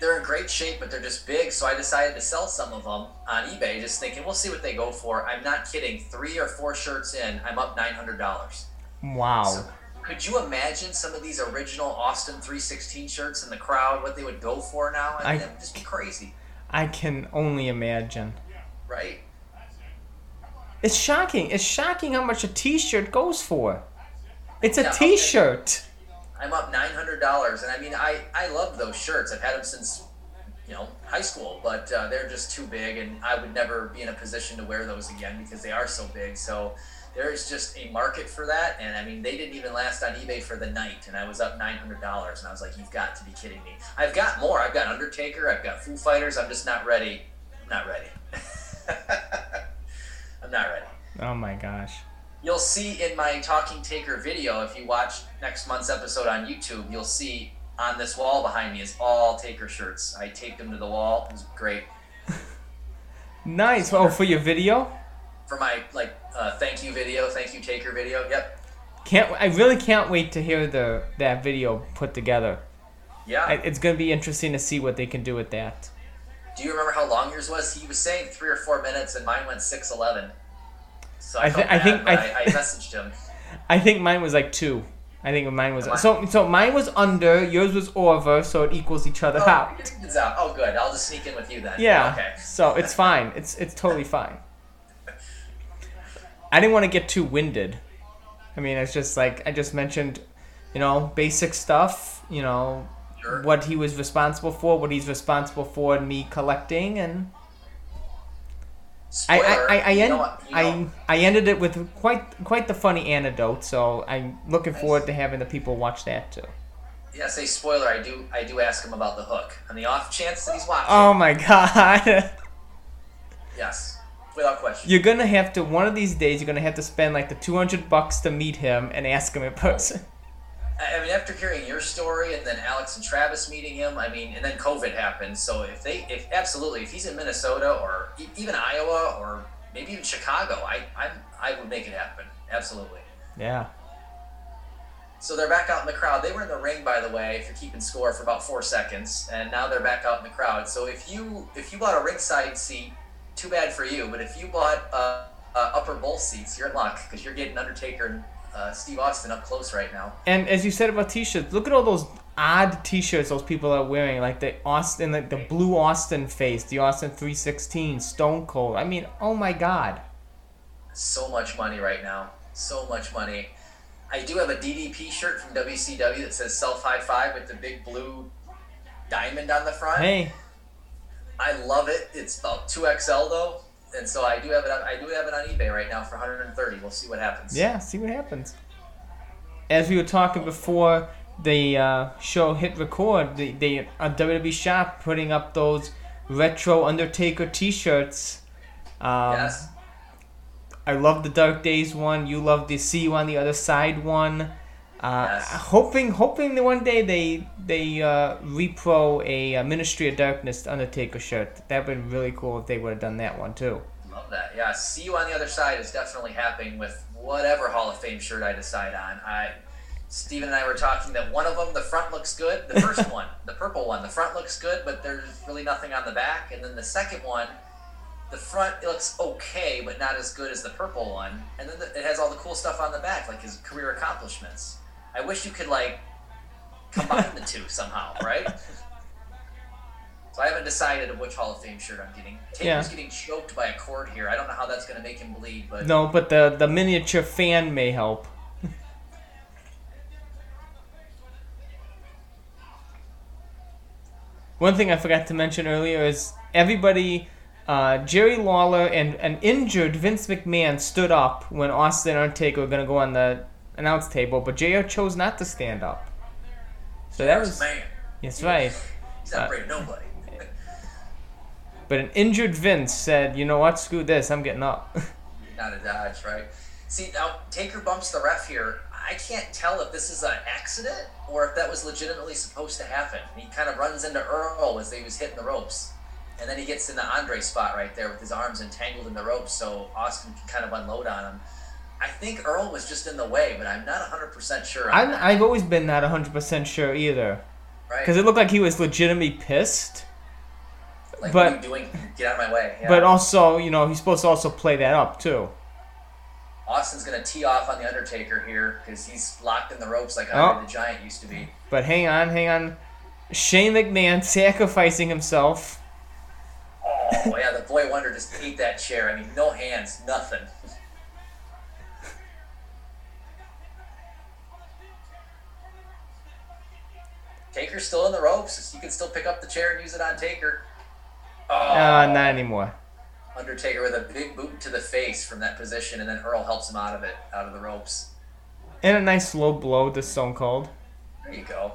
They're in great shape, but they're just big. So I decided to sell some of them on eBay, just thinking we'll see what they go for. I'm not kidding. Three or four shirts in, I'm up nine hundred dollars. Wow. So could you imagine some of these original Austin 316 shirts in the crowd? What they would go for now? I mean, I- it'd just be crazy, I can only imagine. right? It's shocking. It's shocking how much a t-shirt goes for. It's a Yeah, okay. I'm up nine hundred dollars, and I mean, I I love those shirts. I've had them since you know high school, but uh, they're just too big, and I would never be in a position to wear those again because they are so big. So there's just a market for that, and I mean, they didn't even last on eBay for the night, and I was up nine hundred dollars, and I was like, you've got to be kidding me. I've got more. I've got Undertaker. I've got Foo Fighters. I'm just not ready. I'm not ready. I'm not ready. Oh my gosh. You'll see in my Talking Taker video, if you watch next month's episode on YouTube, you'll see on this wall behind me is all Taker shirts. I taped them to the wall. It was great. Nice. Oh, for your video? For my like uh, thank you video, thank you Taker video. Yep. Can't I really can't wait to hear the that video put together. Yeah. I, it's gonna be interesting to see what they can do with that. Do you remember how long yours was? He was saying three or four minutes, and mine went six eleven. So I, I felt I think- I- I, I messaged him. I think mine was like two. I think mine was so so mine was under, yours was over, so it equals each other Oh, out. out. Oh, good. I'll just sneak in with you then. Yeah. Okay. So it's fine. It's it's totally fine. I didn't want to get too winded. I mean, it's just like I just mentioned, you know, basic stuff. You know, Sure. what he was responsible for, what he's responsible for, and me collecting, and I I, I, I, you know what- you I I ended it with quite quite the funny anecdote. So I'm looking Nice. forward to having the people watch that too. yeah, say spoiler. I do. I do ask him about the hook on the off chance that he's watching. Oh my god. yes, without question. You're gonna have to one of these days. You're gonna have to spend like the two hundred bucks to meet him and ask him in person. I mean, after hearing your story and then Alex and Travis meeting him, I mean, and then COVID happened. So if they, if absolutely, if he's in Minnesota or even Iowa or maybe even Chicago, I, I, I would make it happen. Absolutely. Yeah. So they're back out in the crowd. They were in the ring, by the way, if you're keeping score for about four seconds, and now they're back out in the crowd. So if you if you bought a ringside seat, too bad for you. But if you bought uh, uh, upper bowl seats, you're in luck because you're getting Undertaker and uh, Steve Austin up close right now. And as you said about t-shirts, look at all those odd t-shirts those people are wearing, like the Austin, like the blue Austin face, the Austin 316, Stone Cold. I mean, oh my god. so much money right now. So much money. I do have a DDP shirt from WCW that says self high five with the big blue diamond on the front. Hey, I love it. It's about two XL though, and so I do have it. On, I do have it on eBay right now for 130. We'll see what happens. yeah, see what happens. As we were talking before the uh, show hit record, the, the uh, WWE shop putting up those retro Undertaker t-shirts. Um, Yes. I love the Dark Days one. You love the See You on the Other Side one. Uh. Hoping, hoping that one day they they uh, repro a, uh Ministry of Darkness Undertaker shirt. That would be really cool if they would have done that one too. Love that. Yeah. See you on the other side is definitely happening with whatever Hall of Fame shirt I decide on. I. Steven and I were talking that one of them, the front looks good. The first one, the purple one, the front looks good, but there's really nothing on the back. And then the second one, the front it looks okay, but not as good as the purple one. And then the, it has all the cool stuff on the back, like his career accomplishments. I wish you could like combine the two somehow, right? So I haven't decided which Hall of Fame shirt I'm getting. Taker's Yeah. getting choked by a cord here. I don't know how that's going to make him bleed, but No, but the the miniature fan may help. One thing I forgot to mention earlier is everybody, uh, Jerry Lawler and an injured Vince McMahon stood up when Austin and Undertaker were going to go on the announce table, but JR chose not to stand up. So that was man. that's right. He's not Uh, afraid nobody. But an injured Vince said, "You know what? Screw this. I'm getting up." not a dodge, right? See, now Taker bumps the ref here. I can't tell if this is an accident or if that was legitimately supposed to happen. He kind of runs into Earl as he was hitting the ropes. And then he gets in the Andre spot right there with his arms entangled in the ropes so Austin can kind of unload on him. I think Earl was just in the way, but I'm not 100% sure I'm, I've always been not 100% sure either. right? Because it looked like he was legitimately pissed. like, but- what are you doing? Get out of my way. Yeah. But also, you know, he's supposed to also play that up too. Austin's going to tee off on The Undertaker here because he's locked in the ropes like Oh. Andre the Giant used to be. But hang on, hang on. Shane McMahon sacrificing himself. Oh yeah, the boy wonder just ate that chair. I mean, no hands, nothing. Taker's still in the ropes. You can still pick up the chair and use it on Taker. Oh, Uh, not anymore. Undertaker with a big boot to the face from that position, and then Earl helps him out of it, out of the ropes. And a nice low blow to Stone Cold. There you go.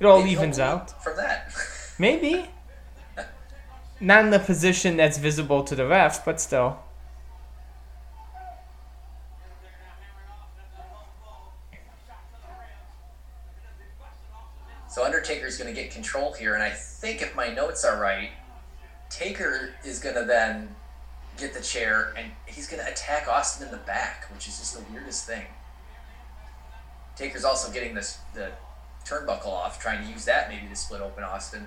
It all Maybe evens out. from that. Maybe. Not in the position that's visible to the ref, but still. Undertaker's going to get control here, and I think if my notes are right, Taker is going to then get the chair, and he's going to attack Austin in the back, which is just the weirdest thing. Taker's also getting this the turnbuckle off, trying to use that maybe to split open Austin.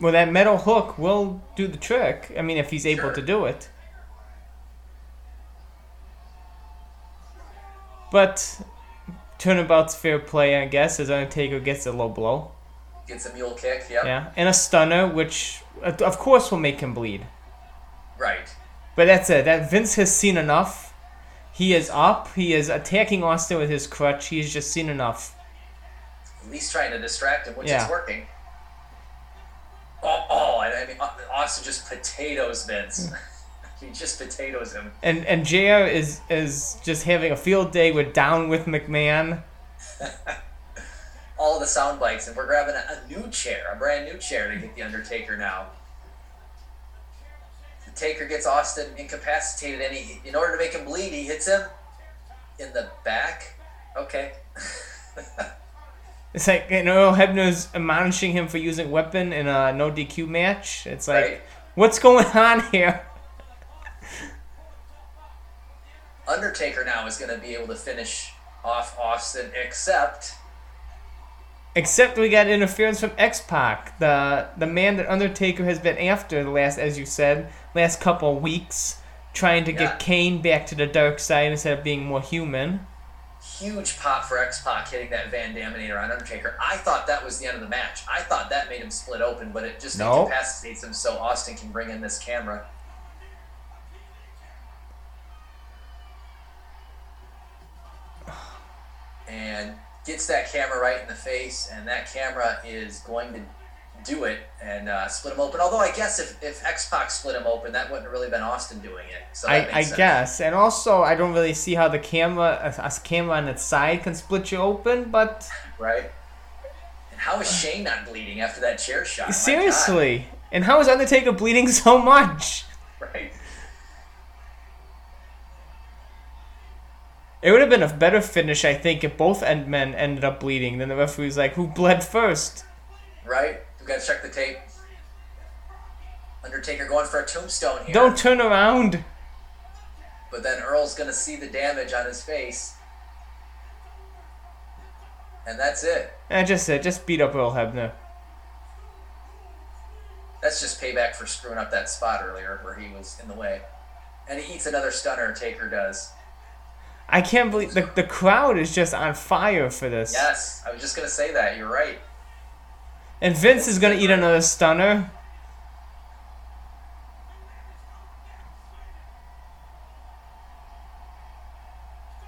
Well, that metal hook will do the trick. I mean, if he's able Sure. to do it. But turnabout's fair play, I guess, as Undertaker gets a low blow. Gets a mule kick, yeah. Yeah, and a stunner, which of course will make him bleed. Right. But that's it. That Vince has seen enough He is up. He is attacking Austin with his crutch. He has just seen enough. At least trying to distract him, which Yeah. is working. Oh, oh I mean, Austin just potatoes Vince. Hmm. he just potatoes him. And and JR is is just having a field day with down with McMahon. All the sound bites, and we're grabbing a, a new chair, a brand new chair to get the Undertaker now. The Taker gets Austin incapacitated, and he, in order to make him bleed, he hits him in the back. Okay. It's like and Earl Hebner's admonishing him for using weapon in a no DQ match. It's like, Right. what's going on here? Undertaker now is going to be able to finish off Austin, except Except we got interference from X Pac, the the man that Undertaker has been after the last, as you said, last couple of weeks, trying to Yeah. get Kane back to the dark side instead of being more human. huge pop for X Pac hitting that Van Daminator on Undertaker. I thought that was the end of the match. I thought that made him split open, but it just No. incapacitates him so Austin can bring in this camera. And gets that camera right in the face, and that camera is going to do it and uh, split him open. Although I guess if, if X Pac split him open, that wouldn't have really been Austin doing it. So I, I guess, and also I don't really see how the camera, a, a camera on its side can split you open. But right? And how is Shane not bleeding after that chair shot? Seriously, and how is Undertaker bleeding so much? right? It would have been a better finish, I think, if both end men ended up bleeding. Then the referee's like, "Who bled first? Right? We gotta check the tape. Undertaker going for a tombstone here. Don't turn around." But then Earl's gonna see the damage on his face. And that's it. And just it. just beat up Earl Hebner. That's just payback for screwing up that spot earlier where he was in the way. And he eats another stunner, Taker does. I can't believe the the crowd is just on fire for this. Yes, I was just gonna say that, you're right. And Vince is gonna eat another stunner.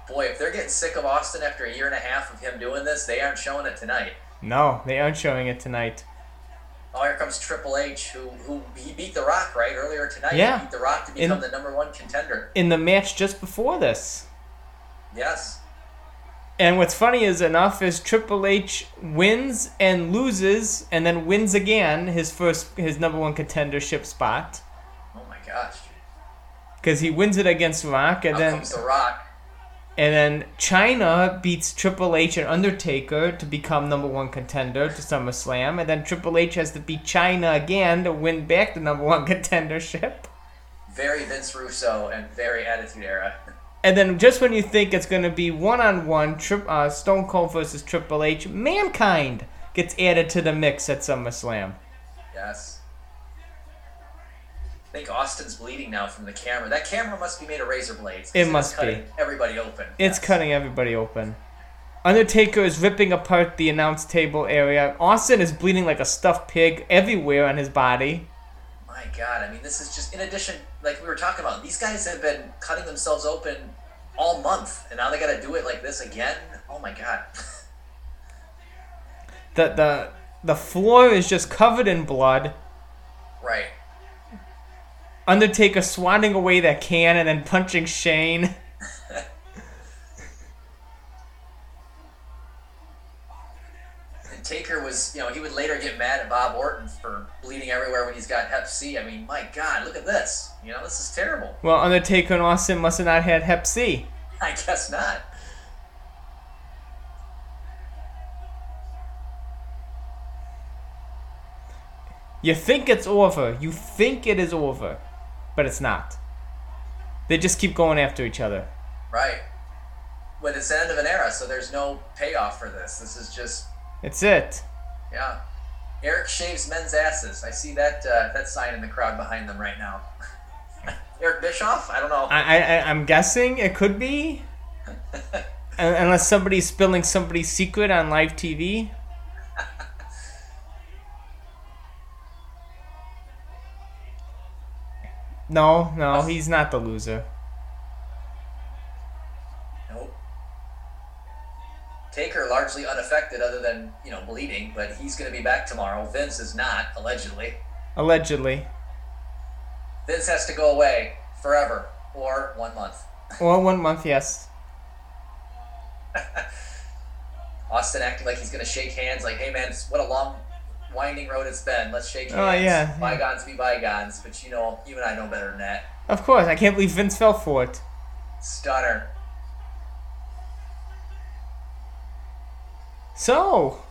Boy, if they're getting sick of Austin after a year and a half of him doing this, they aren't showing it tonight. No, they aren't showing it tonight. Oh, here comes Triple H, who who he beat The Rock right earlier tonight. Yeah. He beat The Rock to In- become the number one contender. In the match just before this. Yes. And what's funny is enough is Triple H wins and loses and then wins again his first his number one contendership spot Oh my gosh. because he wins it against Rock and Out then comes The Rock. and then Chyna beats Triple H and Undertaker to become number one contender to SummerSlam and then Triple H has to beat Chyna again to win back the number one contendership. Very Vince Russo and very Attitude Era. And then just when you think it's going to be one on one, uh, Stone Cold versus Triple H, Mankind gets added to the mix at SummerSlam. Yes. I think Austin's bleeding now from the camera. That camera must be made of razor blades. It must cutting be. Everybody open. It's Yes. cutting everybody open. Undertaker is ripping apart the announce table area. Austin is bleeding like a stuffed pig everywhere on his body. My God, I mean, this is just in addition, like we were talking about. These guys have been cutting themselves open all month, and now they got to do it like this again. Oh my God. The the the floor is just covered in blood. right. Undertaker swatting away that can and then punching Shane. Taker was, you know, he would later get mad at Bob Orton for bleeding everywhere when he's got Hep C. I mean, my God, look at this. You know, this is terrible. Well, Undertaker and Austin must have not had Hep C. I guess not. You think it's over. You think it is over. But it's not. They just keep going after each other. Right. But it's the end of an era, so there's no payoff for this. This is just, It's it. yeah. Eric shaves men's asses. I see that uh, that sign in the crowd behind them right now. Eric Bischoff? I don't know. I, I, I'm guessing it could be. Unless somebody's spilling somebody's secret on live TV. No, no, he's not the loser. Unaffected other than you know bleeding, but he's going to be back tomorrow. Vince is not allegedly. Allegedly. Vince has to go away forever or one month. Or one month, yes. Austin acting like he's going to shake hands, like, "Hey man, what a long, winding road it's been. Let's shake oh, hands. Oh, yeah. Bygones be bygones." But you know, you and I know better than that. Of course, I can't believe Vince fell for it. Stunner. So,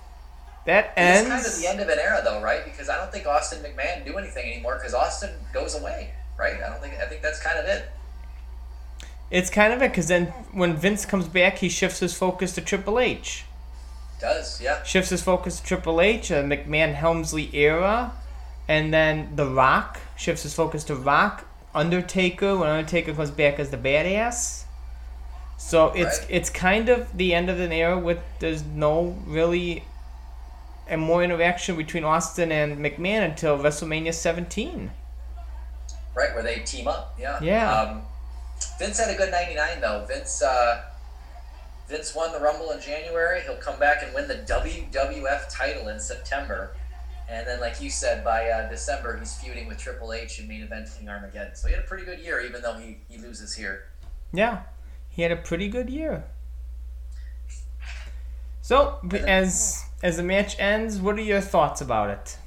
that ends. It's kind of the end of an era, though, right? Because I don't think Austin McMahon do anything anymore because Austin goes away, right? I don't think. I think that's kind of it. It's kind of it because then when Vince comes back, he shifts his focus to Triple H. Does yeah. Shifts his focus to Triple H, a McMahon Helmsley era, and then The Rock shifts his focus to Rock, Undertaker when Undertaker comes back as the badass. So it's Right. it's kind of the end of an era with there's no really and more interaction between Austin and McMahon until WrestleMania 17. right where they team up. Yeah. Yeah. Um, Vince had a good '99 though. Vince uh, Vince won the Rumble in January. He'll come back and win the WWF title in September. And then, like you said, by uh, December, he's feuding with Triple H and main eventing Armageddon. So he had a pretty good year, even though he, he loses here. Yeah, he had a pretty good year. So as as the match ends, what are your thoughts about it?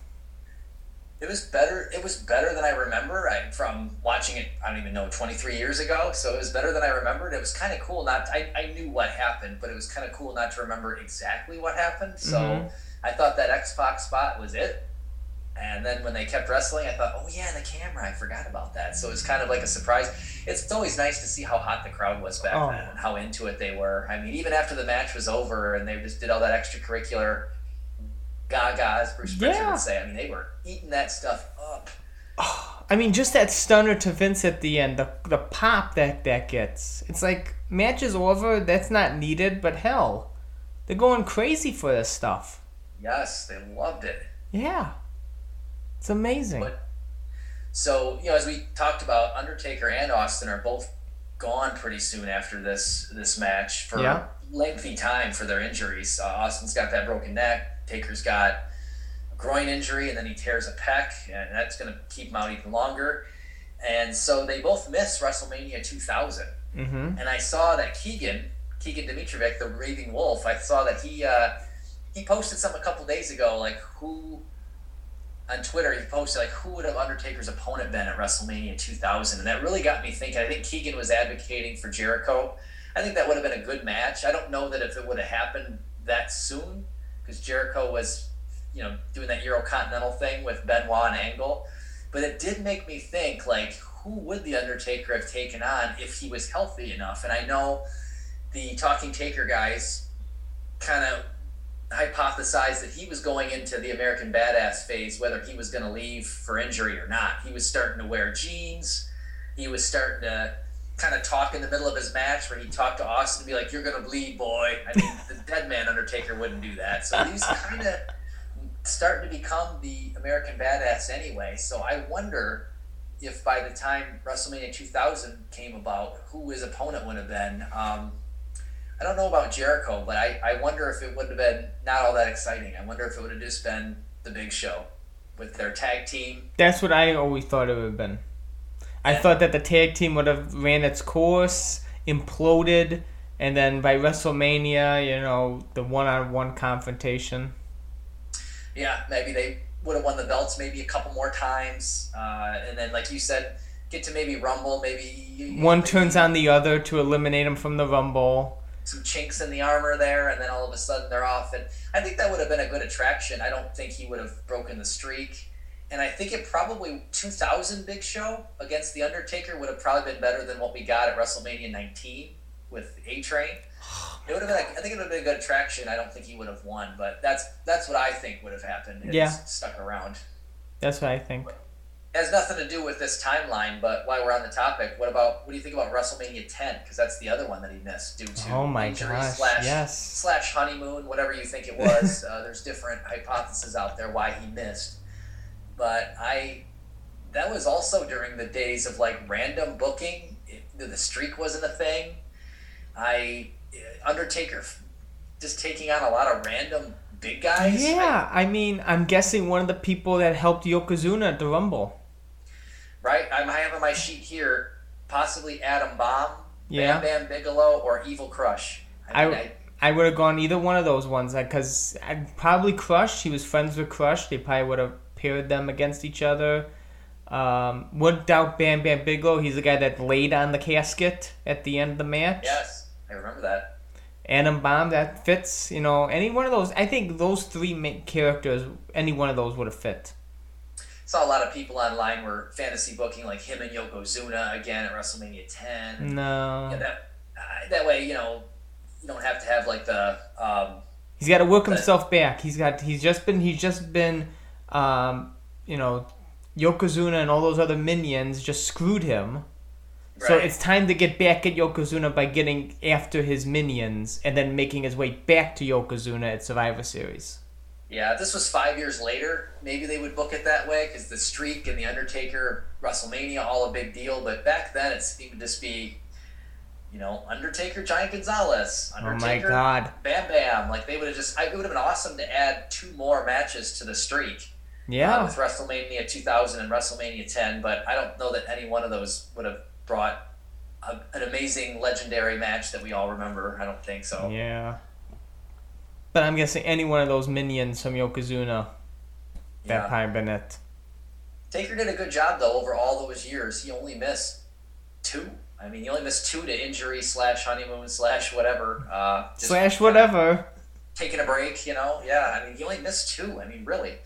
It was better. It was better than I remember. I, from watching it, I don't even know, 23 years ago. So it was better than I remembered. It was kind of cool. Not, I, I knew what happened, but it was kind of cool not to remember exactly what happened. So Mhm. I thought that X Pac spot was it. And then when they kept wrestling, I thought, oh yeah, the camera. I forgot about that. So it was kind of like a surprise. It's always nice to see how hot the crowd was back Oh. then and how into it they were. I mean, even after the match was over and they just did all that extracurricular gaga, as Bruce Springsteen Yeah. would say. I mean, they were eating that stuff up. Oh, I mean, just that stunner to Vince at the end, the the pop that that gets. It's like match is over. That's not needed, but hell, they're going crazy for this stuff. Yes, they loved it. Yeah, it's amazing. But- So, you know, as we talked about, Undertaker and Austin are both gone pretty soon after this this match for Yeah. lengthy time for their injuries. Uh, Austin's got that broken neck. Taker's got a groin injury, and then he tears a pec, and that's going to keep him out even longer. And so they both miss WrestleMania 2000. Mm-hmm. and I saw that Keegan, Keegan Dimitrovic, the Raving Wolf, I saw that he uh, he posted something a couple days ago, like who on Twitter he posted like who would have Undertaker's opponent been at WrestleMania 2000, and that really got me thinking. I think Keegan was advocating for Jericho. I think that would have been a good match. I don't know that if it would have happened that soon, because Jericho was, you know, doing that Eurocontinental thing with Benoit and Angle. But it did make me think, like, who would the Undertaker have taken on if he was healthy enough? And I know the Talking Taker guys kind of hypothesized that he was going into the American Badass phase, whether he was going to leave for injury or not. He was starting to wear jeans. He was starting to kind of talk in the middle of his match where he'd talk to Austin and be like, You're going to bleed, boy. I mean, the dead man Undertaker wouldn't do that. So he's kind of starting to become the American Badass anyway. So I wonder if by the time WrestleMania 2000 came about, who his opponent would have been. Um, I don't know about Jericho, but I, I wonder if it would have been not all that exciting. I wonder if it would have just been the big show with their tag team. That's what I always thought it would have been. I thought that the tag team would have ran its course, imploded, and then by WrestleMania, you know, the one-on-one confrontation. Yeah, maybe they would have won the belts maybe a couple more times. Uh, and then, like you said, get to maybe Rumble, maybe. One maybe turns on the other to eliminate him from the Rumble. Some chinks in the armor there, and then all of a sudden they're off. And I think that would have been a good attraction. I don't think he would have broken the streak. And I think it probably 2000 Big Show against The Undertaker would have probably been better than what we got at WrestleMania 19 with A Train. It would have been. I think it would have been a good attraction. I don't think he would have won, but that's that's what I think would have happened. If Yeah. stuck around. That's what I think. It has nothing to do with this timeline, but while we're on the topic, what about what do you think about WrestleMania 10? Because that's the other one that he missed due to Oh my injury gosh, slash yes. slash honeymoon, whatever you think it was. uh, there's different hypotheses out there why he missed, but I that was also during the days of like random booking. It, the streak wasn't a thing. I Undertaker just taking on a lot of random big guys. Yeah, I mean, I'm guessing one of the people that helped Yokozuna at the Rumble. Right? I'm having my sheet here. Possibly Adam Bomb, Yeah. Bam Bam Bigelow, or Evil Crush. I mean, I- I, I would have gone either one of those ones because I'd probably Crush. He was friends with Crush. They probably would have paired them against each other. Um, wouldn't doubt Bam Bam Bigelow. He's the guy that laid on the casket at the end of the match. yes, I remember that. Adam Bomb, that fits. You know, any one of those. I think those three characters, any one of those would have fit. Saw a lot of people online were fantasy booking like him and Yokozuna again at WrestleMania 10. No. Yeah, that uh, that way, you know, you don't have to have like the um, He's got to work But- himself back. He's got. He's just been. He's just been. Um, you know, Yokozuna and all those other minions just screwed him. So Right. it's time to get back at Yokozuna by getting after his minions and then making his way back to Yokozuna at Survivor Series. Yeah. If this was five years later, maybe they would book it that way because the streak and the Undertaker WrestleMania all a big deal. But back then, it seemed to just be, you know, Undertaker, Giant Gonzalez, Oh my Undertaker, God! Bam Bam. Like they would have just. I, it would have been awesome to add two more matches to the streak. uh, Yeah, with WrestleMania 2000 and WrestleMania 10, but I don't know that any one of those would have brought a, an amazing, legendary match that we all remember. I don't think so. yeah. But I'm guessing any one of those minions from Yokozuna Yeah. probably been. Taker did a good job though over all those years. He only missed two. I mean, he only missed two to injury slash honeymoon slash whatever. Uh, Slash whatever. taking a break, you know. Yeah, I mean, he only missed two. I mean, really.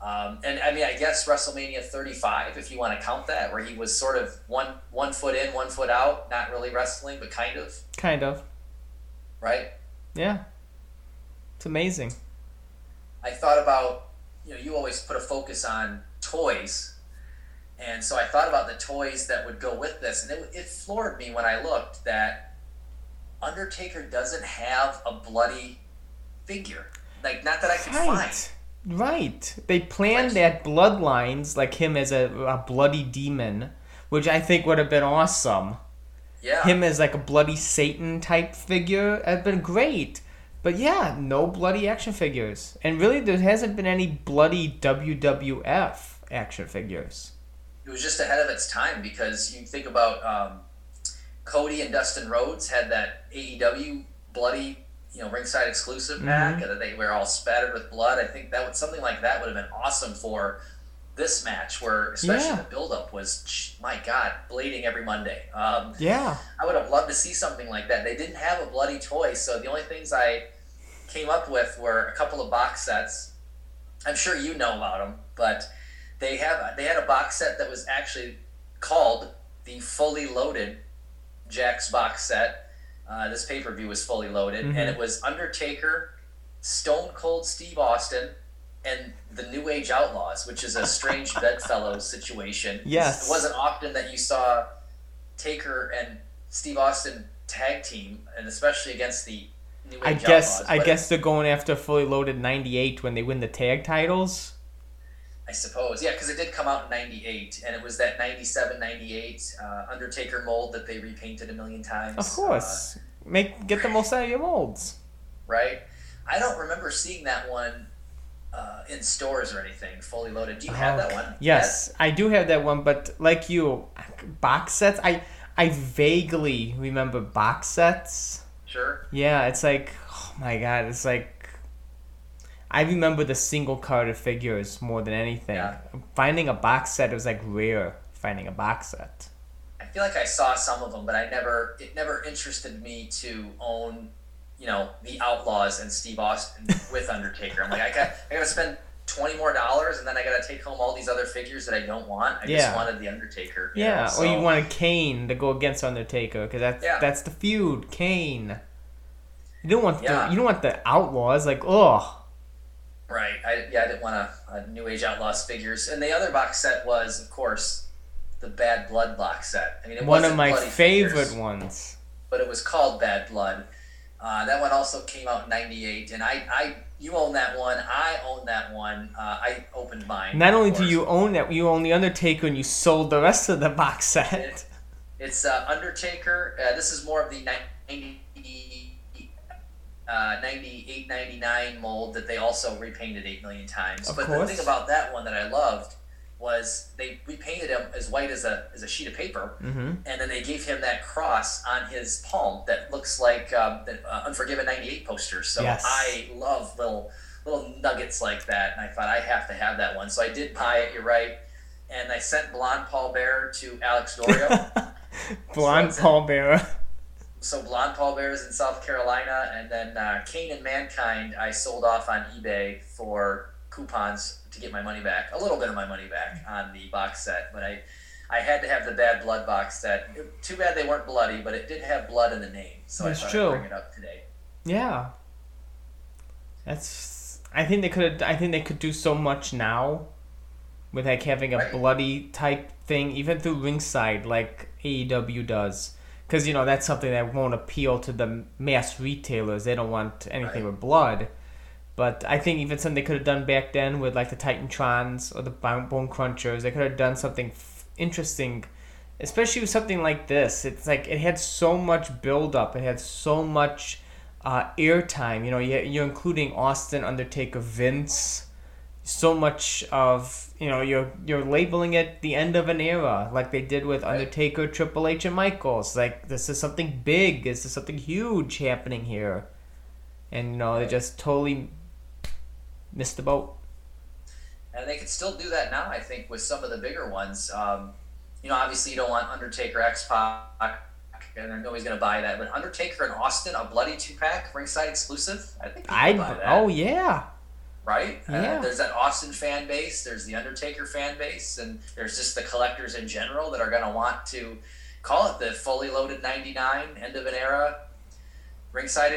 Um, and I mean, I guess WrestleMania 35, if you want to count that, where he was sort of one one foot in, one foot out, not really wrestling, but kind of, Kind of. right? Yeah. It's amazing. I thought about, you know, you always put a focus on toys. And so I thought about the toys that would go with this. And it, it floored me when I looked that Undertaker doesn't have a bloody figure. Like, not that I could find. Right. Right. They planned Right. that bloodlines, like him as a, a bloody demon, which I think would have been awesome. Yeah. Him as like a bloody Satan type figure had been great. But yeah, no bloody action figures. And really, there hasn't been any bloody WWF action figures. it was just ahead of its time because you think about um, Cody and Dustin Rhodes had that AEW bloody, you know, ringside exclusive match that they were all spattered with blood. I think that would something like that would have been awesome for this match, where especially Yeah. the buildup was, my God, bleeding every Monday. Um, Yeah. I would have loved to see something like that. They didn't have a bloody toy, so the only things I came up with were a couple of box sets. I'm sure you know about them, but they have they had a box set that was actually called the fully loaded Jakks box set. Uh, this pay per view was fully loaded, Mhm. and it was Undertaker, Stone Cold Steve Austin, and the New Age Outlaws, which is a strange bedfellows situation. Yes. it wasn't often that you saw Taker and Steve Austin tag team, and especially against the I guess. I guess they're going after fully loaded 98 when they win the tag titles. I suppose, yeah, because it did come out in '98, and it was that '97, '98 uh, Undertaker mold that they repainted a million times. Of course. Make get the most out of your molds. uh, right? I don't remember seeing that one uh, in stores or anything, fully loaded. Do you have that one? Yes, I do have that one, but like you, box sets. I I vaguely remember box sets. Yeah? Sure. Yeah, it's like oh my god, it's like I remember the single carded figures more than anything. Yeah. Finding a box set was like rare. Finding a box set. I feel like I saw some of them, but I never. It never interested me to own, you know, the Outlaws and Steve Austin with Undertaker. I'm like, I got, I got to spend twenty more dollars, and then I got to take home all these other figures that I don't want. I Yeah. just wanted the Undertaker. Yeah, know, or you so- wanted Kane to go against Undertaker because that's Yeah. that's the feud. Kane. You don't want Yeah. the you don't want the Outlaws like oh Right. I, yeah, I didn't want a, a New Age Outlaws figures. And the other box set was, of course, the Bad Blood box set. I mean, it one of my favorite figures, ones. but it was called Bad Blood. Uh, that one also came out in '98, and I, I, you own that one. I own that one. Uh, I opened mine. Not only do you own that, you own the Undertaker, and you sold the rest of the box set. It's uh, Undertaker. Uh, this is more of the 90, uh, 98, 99 mold that they also repainted 8 million times. Of but course. the thing about that one that I loved was they repainted him as white as a, as a sheet of paper, Mm-hmm. and then they gave him that cross on his palm that looks like um, the uh, Unforgiven 98 poster. So Yes. I love little little nuggets like that, and I thought I have to have that one. So I did buy it, you're right. And I sent Blonde Paul Bearer to Alex Dorio. Blonde So- Paul Bearer. So Blonde Paul Bearer is in South Carolina, and then uh, Kane and Mankind I sold off on eBay for coupons to get my money back, a little bit of my money back on the box set. But I, I had to have the Bad Blood box set. It- too bad they weren't bloody, but it did have blood in the name, so That's I thought true. I'd bring it up today. Yeah. That's. I think they could. I think they could do so much now, with like having a Right. bloody type thing, even through ringside, like AEW does. Because you know that's something that won't appeal to the mass retailers. They don't want anything Right. with blood. But I think even something they could have done back then with like the Titantrons or the Bone Crunchers, they could have done something f- interesting, especially with something like this. It's like it had so much build up. It had so much uh, airtime. You know, you- you're including Austin, Undertaker, Vince. So much of you know you're you're labeling it the end of an era, like they did with Undertaker, Triple H, and Michaels. Like this is something big. This is something huge happening here, and you know they just totally missed the boat. And they could still do that now, I think, with some of the bigger ones. Um, you know, obviously you don't want Undertaker X Pac, and nobody's going to buy that. But Undertaker and Austin, a bloody two pack, ringside exclusive. I think I buy that. oh yeah, right? Yeah. Uh, there's that Austin fan base, there's the Undertaker fan base, and there's just the collectors in general that are going to want to call it the fully loaded 99, end of an era, ringside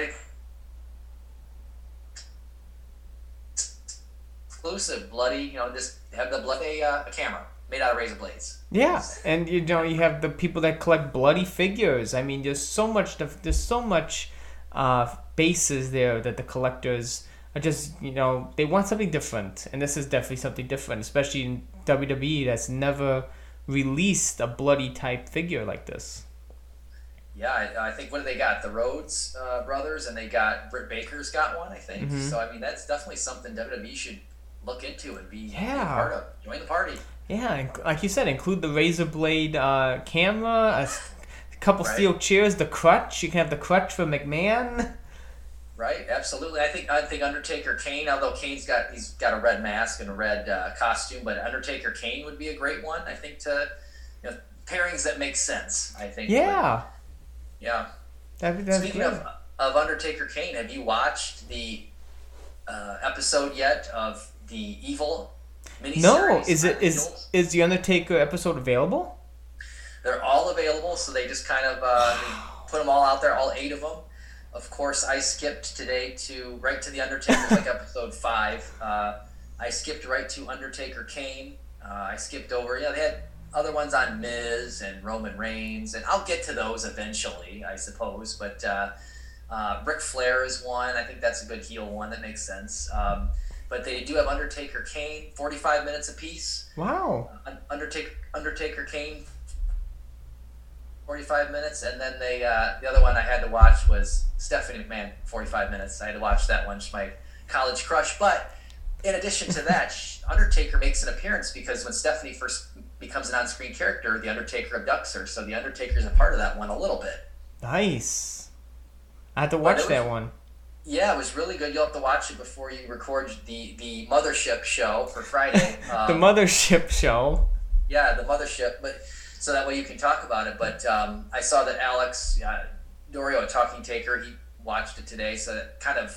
exclusive, bloody, you know, just have the blood, a, uh, a camera made out of razor blades. yeah, and you know you have the people that collect bloody figures. I mean, there's so much. There's so much uh, bases there that the collectors just you know they want something different, and this is definitely something different, especially in WWE that's never released a bloody type figure like this. Yeah, I, I think what do they got? The Rhodes uh, brothers, and they got Britt Baker's got one, I think. Mhm. So I mean, that's definitely something WWE should look into and be, Yeah. part of. Join the party. Yeah, like you said, include the razor blade uh, camera, a couple Right. steel chairs, the crutch. You can have the crutch for McMahon. Right, absolutely. I think I think Undertaker Kane, although Kane's got he's got a red mask and a red uh, costume, but Undertaker Kane would be a great one. I think to you know pairings that make sense. I think. would- Yeah, yeah. that'd, that's Speaking of of Undertaker Kane, have you watched the uh, episode yet of the Evil? No, is it is Angels? is the Undertaker episode available? They're all available, so they just kind of uh, put them all out there, all eight of them. Of course, I skipped today to right to the Undertaker, like episode five. Uh, I skipped right to Undertaker Kane. Uh, I skipped over. Yeah, they had other ones on Miz and Roman Reigns, and I'll get to those eventually, I suppose. But uh, uh, Ric Flair is one. I think that's a good heel one. That makes sense. Um, but they do have Undertaker Kane, forty-five minutes apiece. Wow. Un- Undertaker Undertaker Kane 45 minutes and then they uh, the other one I had to watch was Stephanie McMahon 45 minutes. I had to watch that one. She's my college crush. But in addition to that Undertaker makes an appearance because when Stephanie first becomes an on-screen character the Undertaker abducts her. So the Undertaker's a part of that one a little bit. Nice. I have to watch was- that one. yeah it was really good. You'll have to watch it before you record the the mothership show for Friday. The Um, Mothership Show. Yeah, the mothership, but so that way you can talk about it. But um, I saw that Alex uh, Dorio, a talking taker, he watched it today, so that kind of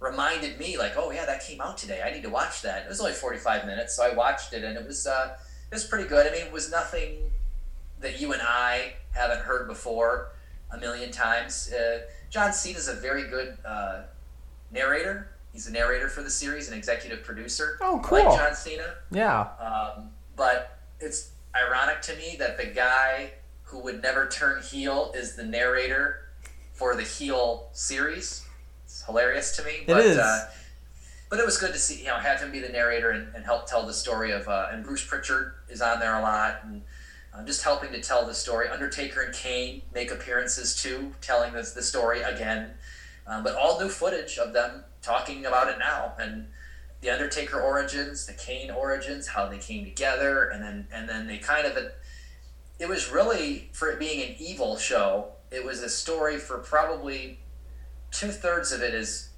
reminded me, like, oh yeah, that came out today. I need to watch that. It was only forty five minutes, so I watched it, and it was uh, it was pretty good. I mean, it was nothing that you and I haven't heard before a million times. Uh, John is a very good uh, narrator. He's a narrator for the series, an executive producer. Oh, I Like cool. John Cena. Yeah. Um, but it's ironic to me that the guy who would never turn heel is the narrator for the heel series. It's hilarious to me. But, is. Uh, but it was good to see, you know, have him be the narrator and, and help tell the story of, uh, and Bruce Pritchard is on there a lot, and uh, just helping to tell the story. Undertaker and Kane make appearances too, telling this the story again Um, but all new footage of them talking about it now and the Undertaker origins, the Kane origins, how they came together, and then and then they kind of it was really for it being an evil show. It was a story for probably two thirds of it is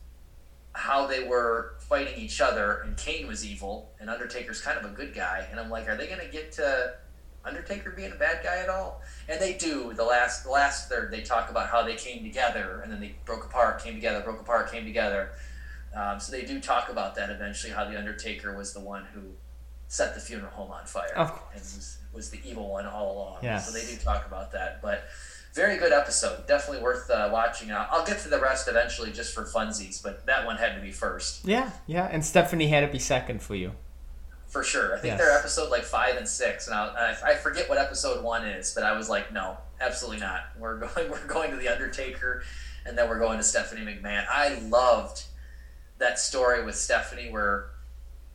how they were fighting each other, and Kane was evil, and Undertaker's kind of a good guy. And I'm like, are they going to get to Undertaker being a bad guy at all? And they do. The last the last third, they talk about how they came together, and then they broke apart, came together, broke apart, came together. Um, so they do talk about that eventually, how the Undertaker was the one who set the funeral home on fire, Of course. and was, was the evil one all along. Yes. So they do talk about that, but very good episode. Definitely worth uh, watching. I'll, I'll get to the rest eventually, just for funsies, but that one had to be first Yeah, yeah. And Stephanie had to be second for you. for sure. I think Yes. they're episode like five and six, and I, I, I forget what episode one is, but I was like, no, absolutely not. We're going, we're going to the Undertaker, and then we're going to Stephanie McMahon. I loved that story with Stephanie where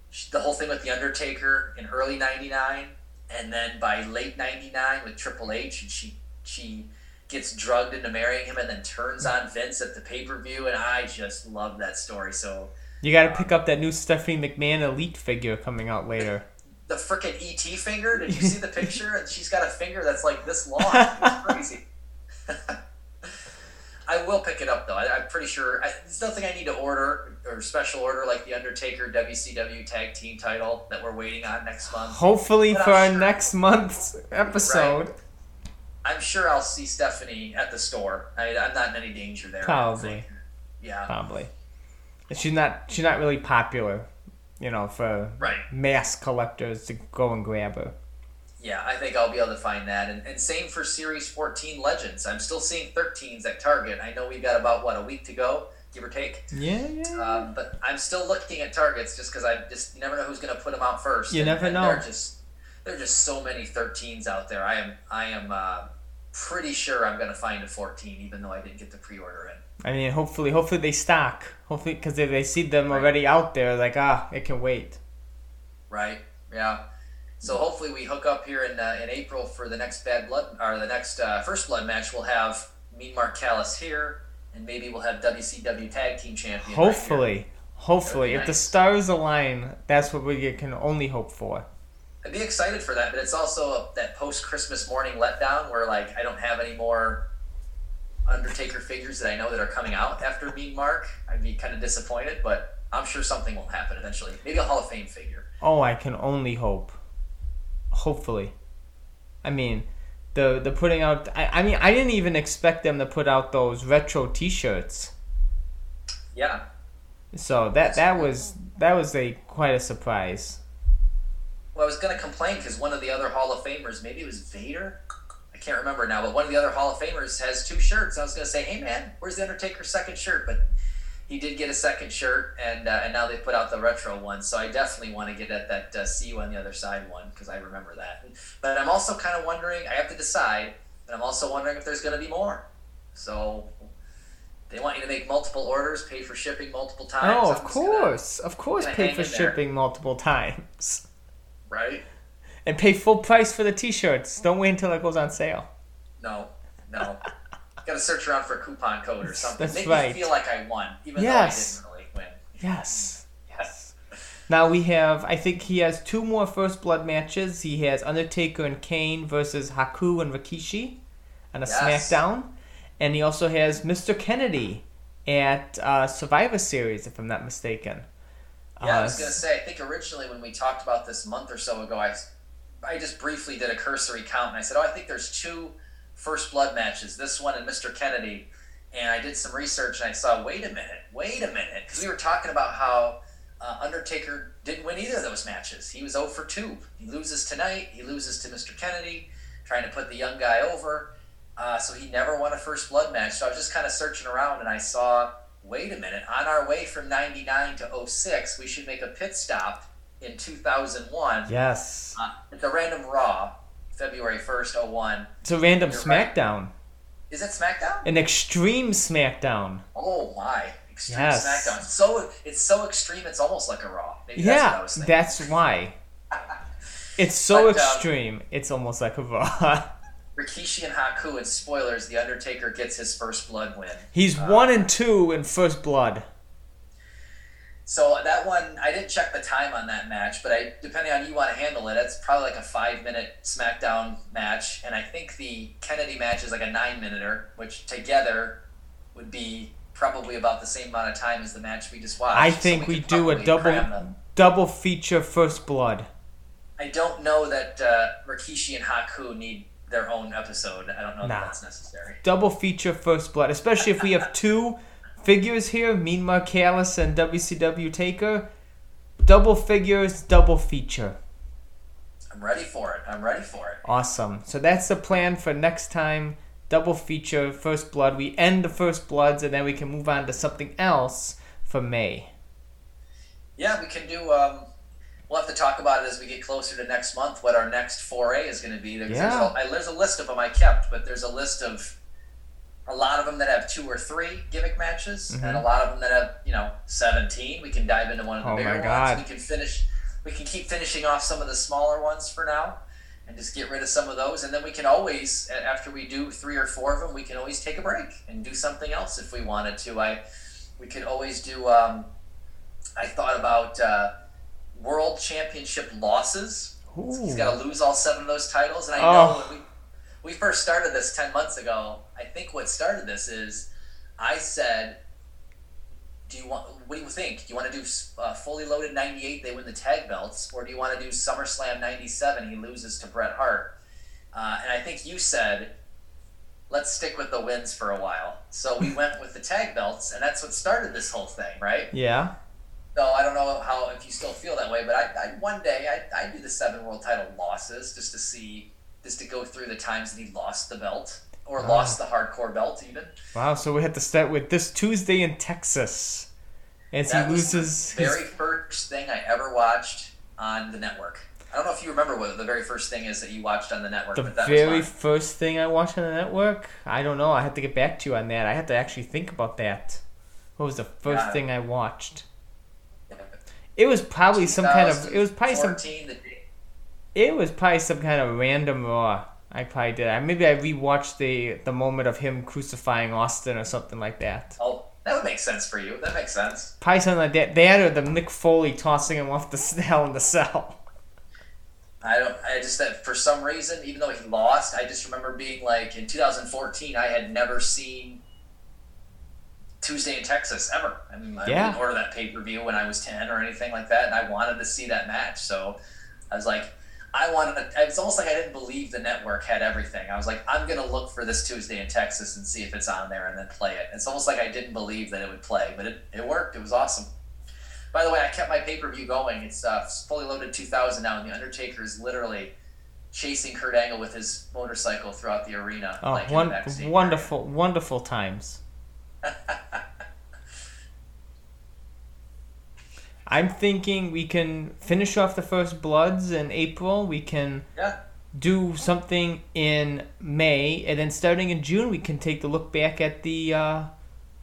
she, the whole thing with the Undertaker in early '99, and then by late '99 with Triple H, and she she gets drugged into marrying him, and then turns on Vince at the pay per view, and I just love that story. So You got to pick um, up that new Stephanie McMahon Elite figure coming out later. the freaking ET finger. Did you see the picture? And she's got a finger that's like this long. It's crazy. I will pick it up though. I, I'm pretty sure I, there's nothing I need to order or special order like the Undertaker WCW Tag Team title that we're waiting on next month. Hopefully But for I'm our sure- next month's episode. I'm sure I'll see Stephanie at the store. I, I'm not in any danger there. Probably. Yeah. Probably. She's not. She's not really popular, you know, for Right. mass collectors to go and grab her. Yeah, I think I'll be able to find that. And, and same for Series 14 Legends. I'm still seeing 13s at Target. I know we've got about, what, a week to go, give or take? Yeah, yeah. Um, but I'm still looking at targets just because I just you never know who's going to put them out first. You And- never and know. There are just there are just so many 13s out there. I am I am uh, pretty sure I'm going to find a 14, even though I didn't get the pre-order in. I mean, hopefully, hopefully they stock. Hopefully, because if they see them already out there, like ah, it can wait. Right? Yeah. So hopefully we hook up here in uh, in April for the next Bad Blood or the next uh, First Blood match. We'll have Mean Mark Callous here, and maybe we'll have WCW Tag Team Champion. right. Hopefully, hopefully, That'd if the stars align, that's what we can only hope for. I'd be excited for that, but it's also a, that post Christmas morning letdown where like I don't have any more Undertaker figures that I know that are coming out after Mean Mark. I'd be kind of disappointed, but I'm sure something will happen eventually. Maybe a Hall of Fame figure. Oh, I can only hope. Hopefully, I mean, the the putting out. I, I mean, I didn't even expect them to put out those retro T-shirts. Yeah, So that that was that was a quite a surprise. Well, I was going to complain because one of the other Hall of Famers, maybe it was Vader, I can't remember now, but one of the other Hall of Famers has two shirts. I was going to say, hey man, where's the Undertaker's second shirt? But he did get a second shirt, and uh, and now they put out the retro one. So I definitely want to get at that uh, "See You on the Other Side" one because I remember that. But I'm also kind of wondering. I have to decide, but I'm also wondering if there's going to be more. So they want you to make multiple orders, pay for shipping multiple times. Oh, of just gonna- course, of course, pay for in there. shipping multiple times. right? And pay full price for the T-shirts. Don't wait until it goes on sale. No, no. Got to search around for a coupon code or something. That's Make right. me feel like I won, even Yes. though I didn't really win. Yes. Yes. Now we have. I think he has two more First Blood matches. He has Undertaker and Kane versus Haku and Rikishi, on a Yes. SmackDown, and he also has Mr. Kennedy at uh, Survivor Series, if I'm not mistaken. Yeah, I Uh, was gonna say. I think originally when we talked about this month or so ago, I, I just briefly did a cursory count, and I said, "Oh, I think there's two First Blood matches. This one and Mr. Kennedy." And I did some research, and I saw, wait a minute, wait a minute, because we were talking about how uh, Undertaker didn't win either of those matches. He was 0 for 2. He loses tonight. He loses to Mr. Kennedy, trying to put the young guy over. Uh, so he never won a First Blood match. So I was just kind of searching around, and I saw, wait a minute, on our way from 99 to 06, we should make a pit stop in 2001 yes. uh, at the Random Raw, February 1st, 01. It's a random You're right. SmackDown, Is it SmackDown? an extreme SmackDown. Oh my! Extreme Yes. SmackDown. It's so it's so extreme. It's almost like a Raw. Maybe that's Yeah, was that's why. It's so But, um, extreme. It's almost like a raw. Rikishi and Haku and spoilers, The Undertaker gets his first blood win. He's one and two in First Blood. So that one, I didn't check the time on that match, but I, depending on you want to handle it, it's probably like a five minute SmackDown match, and I think the Kennedy match is like a nine minuter, which together would be probably about the same amount of time as the match we just watched. I So think we do a double double feature First Blood. I don't know that uh, Rikishi and Haku need their own episode. I don't know Nah. that that's necessary. Double feature First Blood, especially if we have two figures here, Mean Mark Callous and WCW Taker. Double figures, double feature. I'm ready for it. I'm ready for it. Awesome. So that's the plan for next time. Double feature First Blood. We end the First Bloods and then we can move on to something else for May. Yeah, we can do. Um, we'll have to talk about it as we get closer to next month. What our next foray is going to be. There's, Yeah. there's, a, I, there's a list of them I kept, but there's a list of a lot of them that have two or three gimmick matches, and a lot of them that have you know 17. We can dive into one of the Mm-hmm. Oh bigger ones. We can finish. We can keep finishing off some of the smaller ones for now. And just get rid of some of those, and then we can always, after we do three or four of them, we can always take a break and do something else if we wanted to. I, we could always do. Um, I thought about uh, world championship losses. He's got to lose all seven of those titles, and I Oh. know we first started this ten months ago. I think what started this is I said, "Do you want? What do you think? Do you want to do uh, fully loaded '98? They win the tag belts, or do you want to do SummerSlam '97? He loses to Bret Hart." Uh, and I think you said, "Let's stick with the wins for a while." So we went with the tag belts, and that's what started this whole thing, right? Yeah. So I don't know how if you still feel that way, but I, I one day I I do the seven world title losses just to see just to go through the times that he lost the belt or Wow. lost the hardcore belt even. Wow, so we had to start with this Tuesday in Texas. As That he was loses the his very first thing I ever watched on the network. I don't know if you remember what the very first thing is that you watched on the network, The very first thing I watched on the network? I don't know. I had to get back to you on that. I had to actually think about that. What was the first Yeah. thing I watched? It was probably some kind of. It was probably some. the It was probably some kind of random Raw. I probably did. I maybe I rewatched the the moment of him crucifying Austin or something like that. Oh, that would make sense for you. That makes sense. Probably something like that. That or the Mick Foley tossing him off the hell in the cell. I don't. I just that for some reason, even though he lost, I just remember being like in 2014. I had never seen Tuesday in Texas ever. I mean, I Yeah. didn't order that pay per view when I was 10 or anything like that, and I wanted to see that match. So I was like, I wanted. It's almost like I didn't believe the network had everything. I was like, I'm gonna look for this Tuesday in Texas and see if it's on there, and then play it. It's almost like I didn't believe that it would play, but it, it worked. It was awesome. By the way, I kept my pay per view going. It's uh, fully loaded 2000 now, and the Undertaker is literally chasing Kurt Angle with his motorcycle throughout the arena. Oh, like in the one, backstage wonderful, wonderful times. I'm thinking we can finish off the first Bloods in April. We can area. do something in May, and then starting in June, we can take the look back at the uh,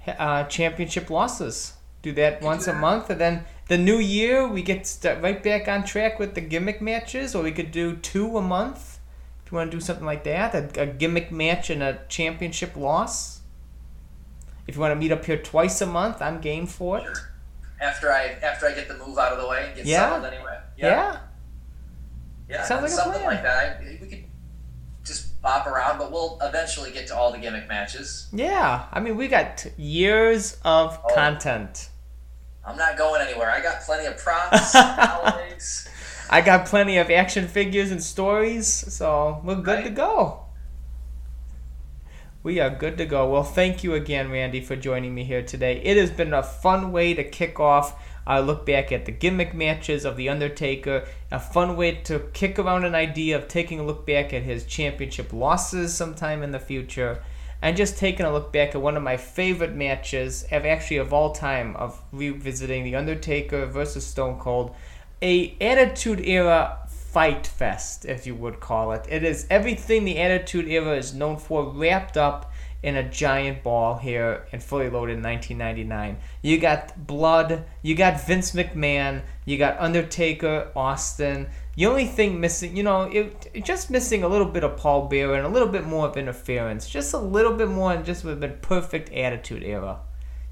uh, championship losses. Do that once a month, and then the new year we get right back on track with the gimmick matches, or we could do two a month. If you want to do something like that, a, a gimmick match and a championship loss. If you want to meet up here twice a month, I'm game for it. Sure. After I after I get the move out of the way and get Yeah. settled anyway. Yeah. Yeah, Sounds like a something like that. I, we could just bop around, but we'll eventually get to all the gimmick matches. Yeah. I mean, we got years of Oh. content. I'm not going anywhere. I got plenty of props, holidays. I got plenty of action figures and stories, so we're good to go. We are good to go. Well, thank you again, Randy, for joining me here today. It has been a fun way to kick off our look back at the gimmick matches of The Undertaker, a fun way to kick around an idea of taking a look back at his championship losses sometime in the future, and just taking a look back at one of my favorite matches, of actually of all time, of revisiting The Undertaker versus Stone Cold, a Attitude Era fight fest, if you would call it. It is everything the Attitude Era is known for, wrapped up in a giant ball here in Fully Loaded in 1999. You got Blood, you got Vince McMahon, you got Undertaker, Austin. The only thing missing, you know, it, it just missing a little bit of Paul Bearer and a little bit more of interference. Just a little bit more and just would have been perfect attitude era.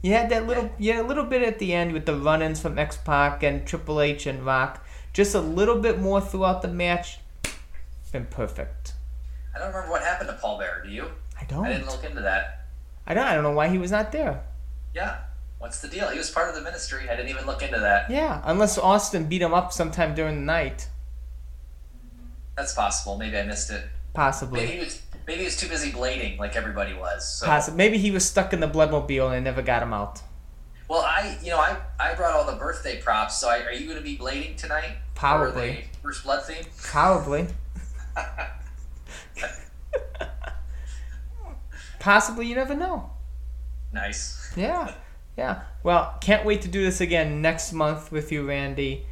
You had that little, you had a little bit at the end with the run-ins from X Pac and Triple H and Rock. Just a little bit more throughout the match. Been perfect. I don't remember what happened to Paul Bearer. Do you? I don't. I didn't look into that. I don't. I don't know why he was not there. Yeah. What's the deal? He was part of the ministry. I didn't even look into that. Yeah, unless Austin beat him up sometime during the night, That's possible. Maybe I missed it. possibly. Maybe he was maybe he was too busy blading like everybody was. So Possi- Maybe he was stuck in the bloodmobile and they never got him out. Well, I you know I I brought all the birthday props. So I, are you going to be blading tonight? Probably. First blood theme. Probably. Possibly, you never know. Nice. Yeah, yeah. Well, can't wait to do this again next month with you, Randy.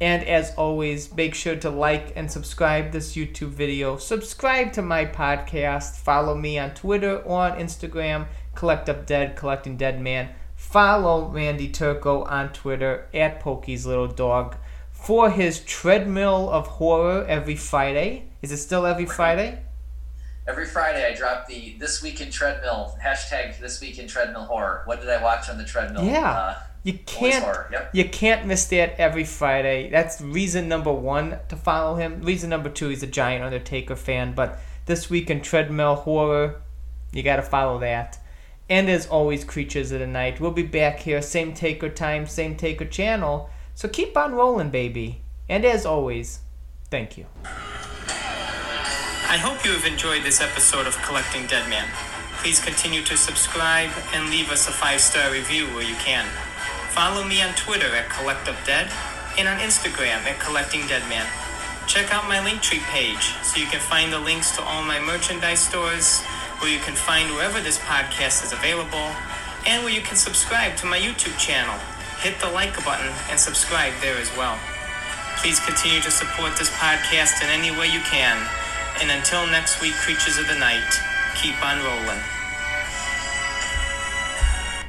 And as always, make sure to like and subscribe this YouTube video. Subscribe to my podcast. Follow me on Twitter or on Instagram, Collect Up Dead, Collecting Deadman. Follow Randy Turco on Twitter at Pokey's Little Dog for his treadmill of horror every Friday. Is it still every Friday? Every Friday I drop the this week in treadmill hashtag this week in treadmill horror. What did I watch on the treadmill? Yeah. Uh, You can't. Yep. You can't miss that every Friday. That's reason number one to follow him. Reason number two, he's a giant Undertaker fan. But this week in Treadmill Horror, you got to follow that. And as always, Creatures of the Night. We'll be back here, same Taker time, same Taker channel. So keep on rolling, baby. And as always, thank you. I hope you have enjoyed this episode of Collecting Deadman. Please continue to subscribe and leave us a five star review where you can. Follow me on Twitter at CollectUpDead and on Instagram at Collecting Deadman. Check out my Linktree page so you can find the links to all my merchandise stores, where you can find wherever this podcast is available, and where you can subscribe to my YouTube channel. Hit the like button and subscribe there as well. Please continue to support this podcast in any way you can. And until next week, Creatures of the Night, keep on rolling.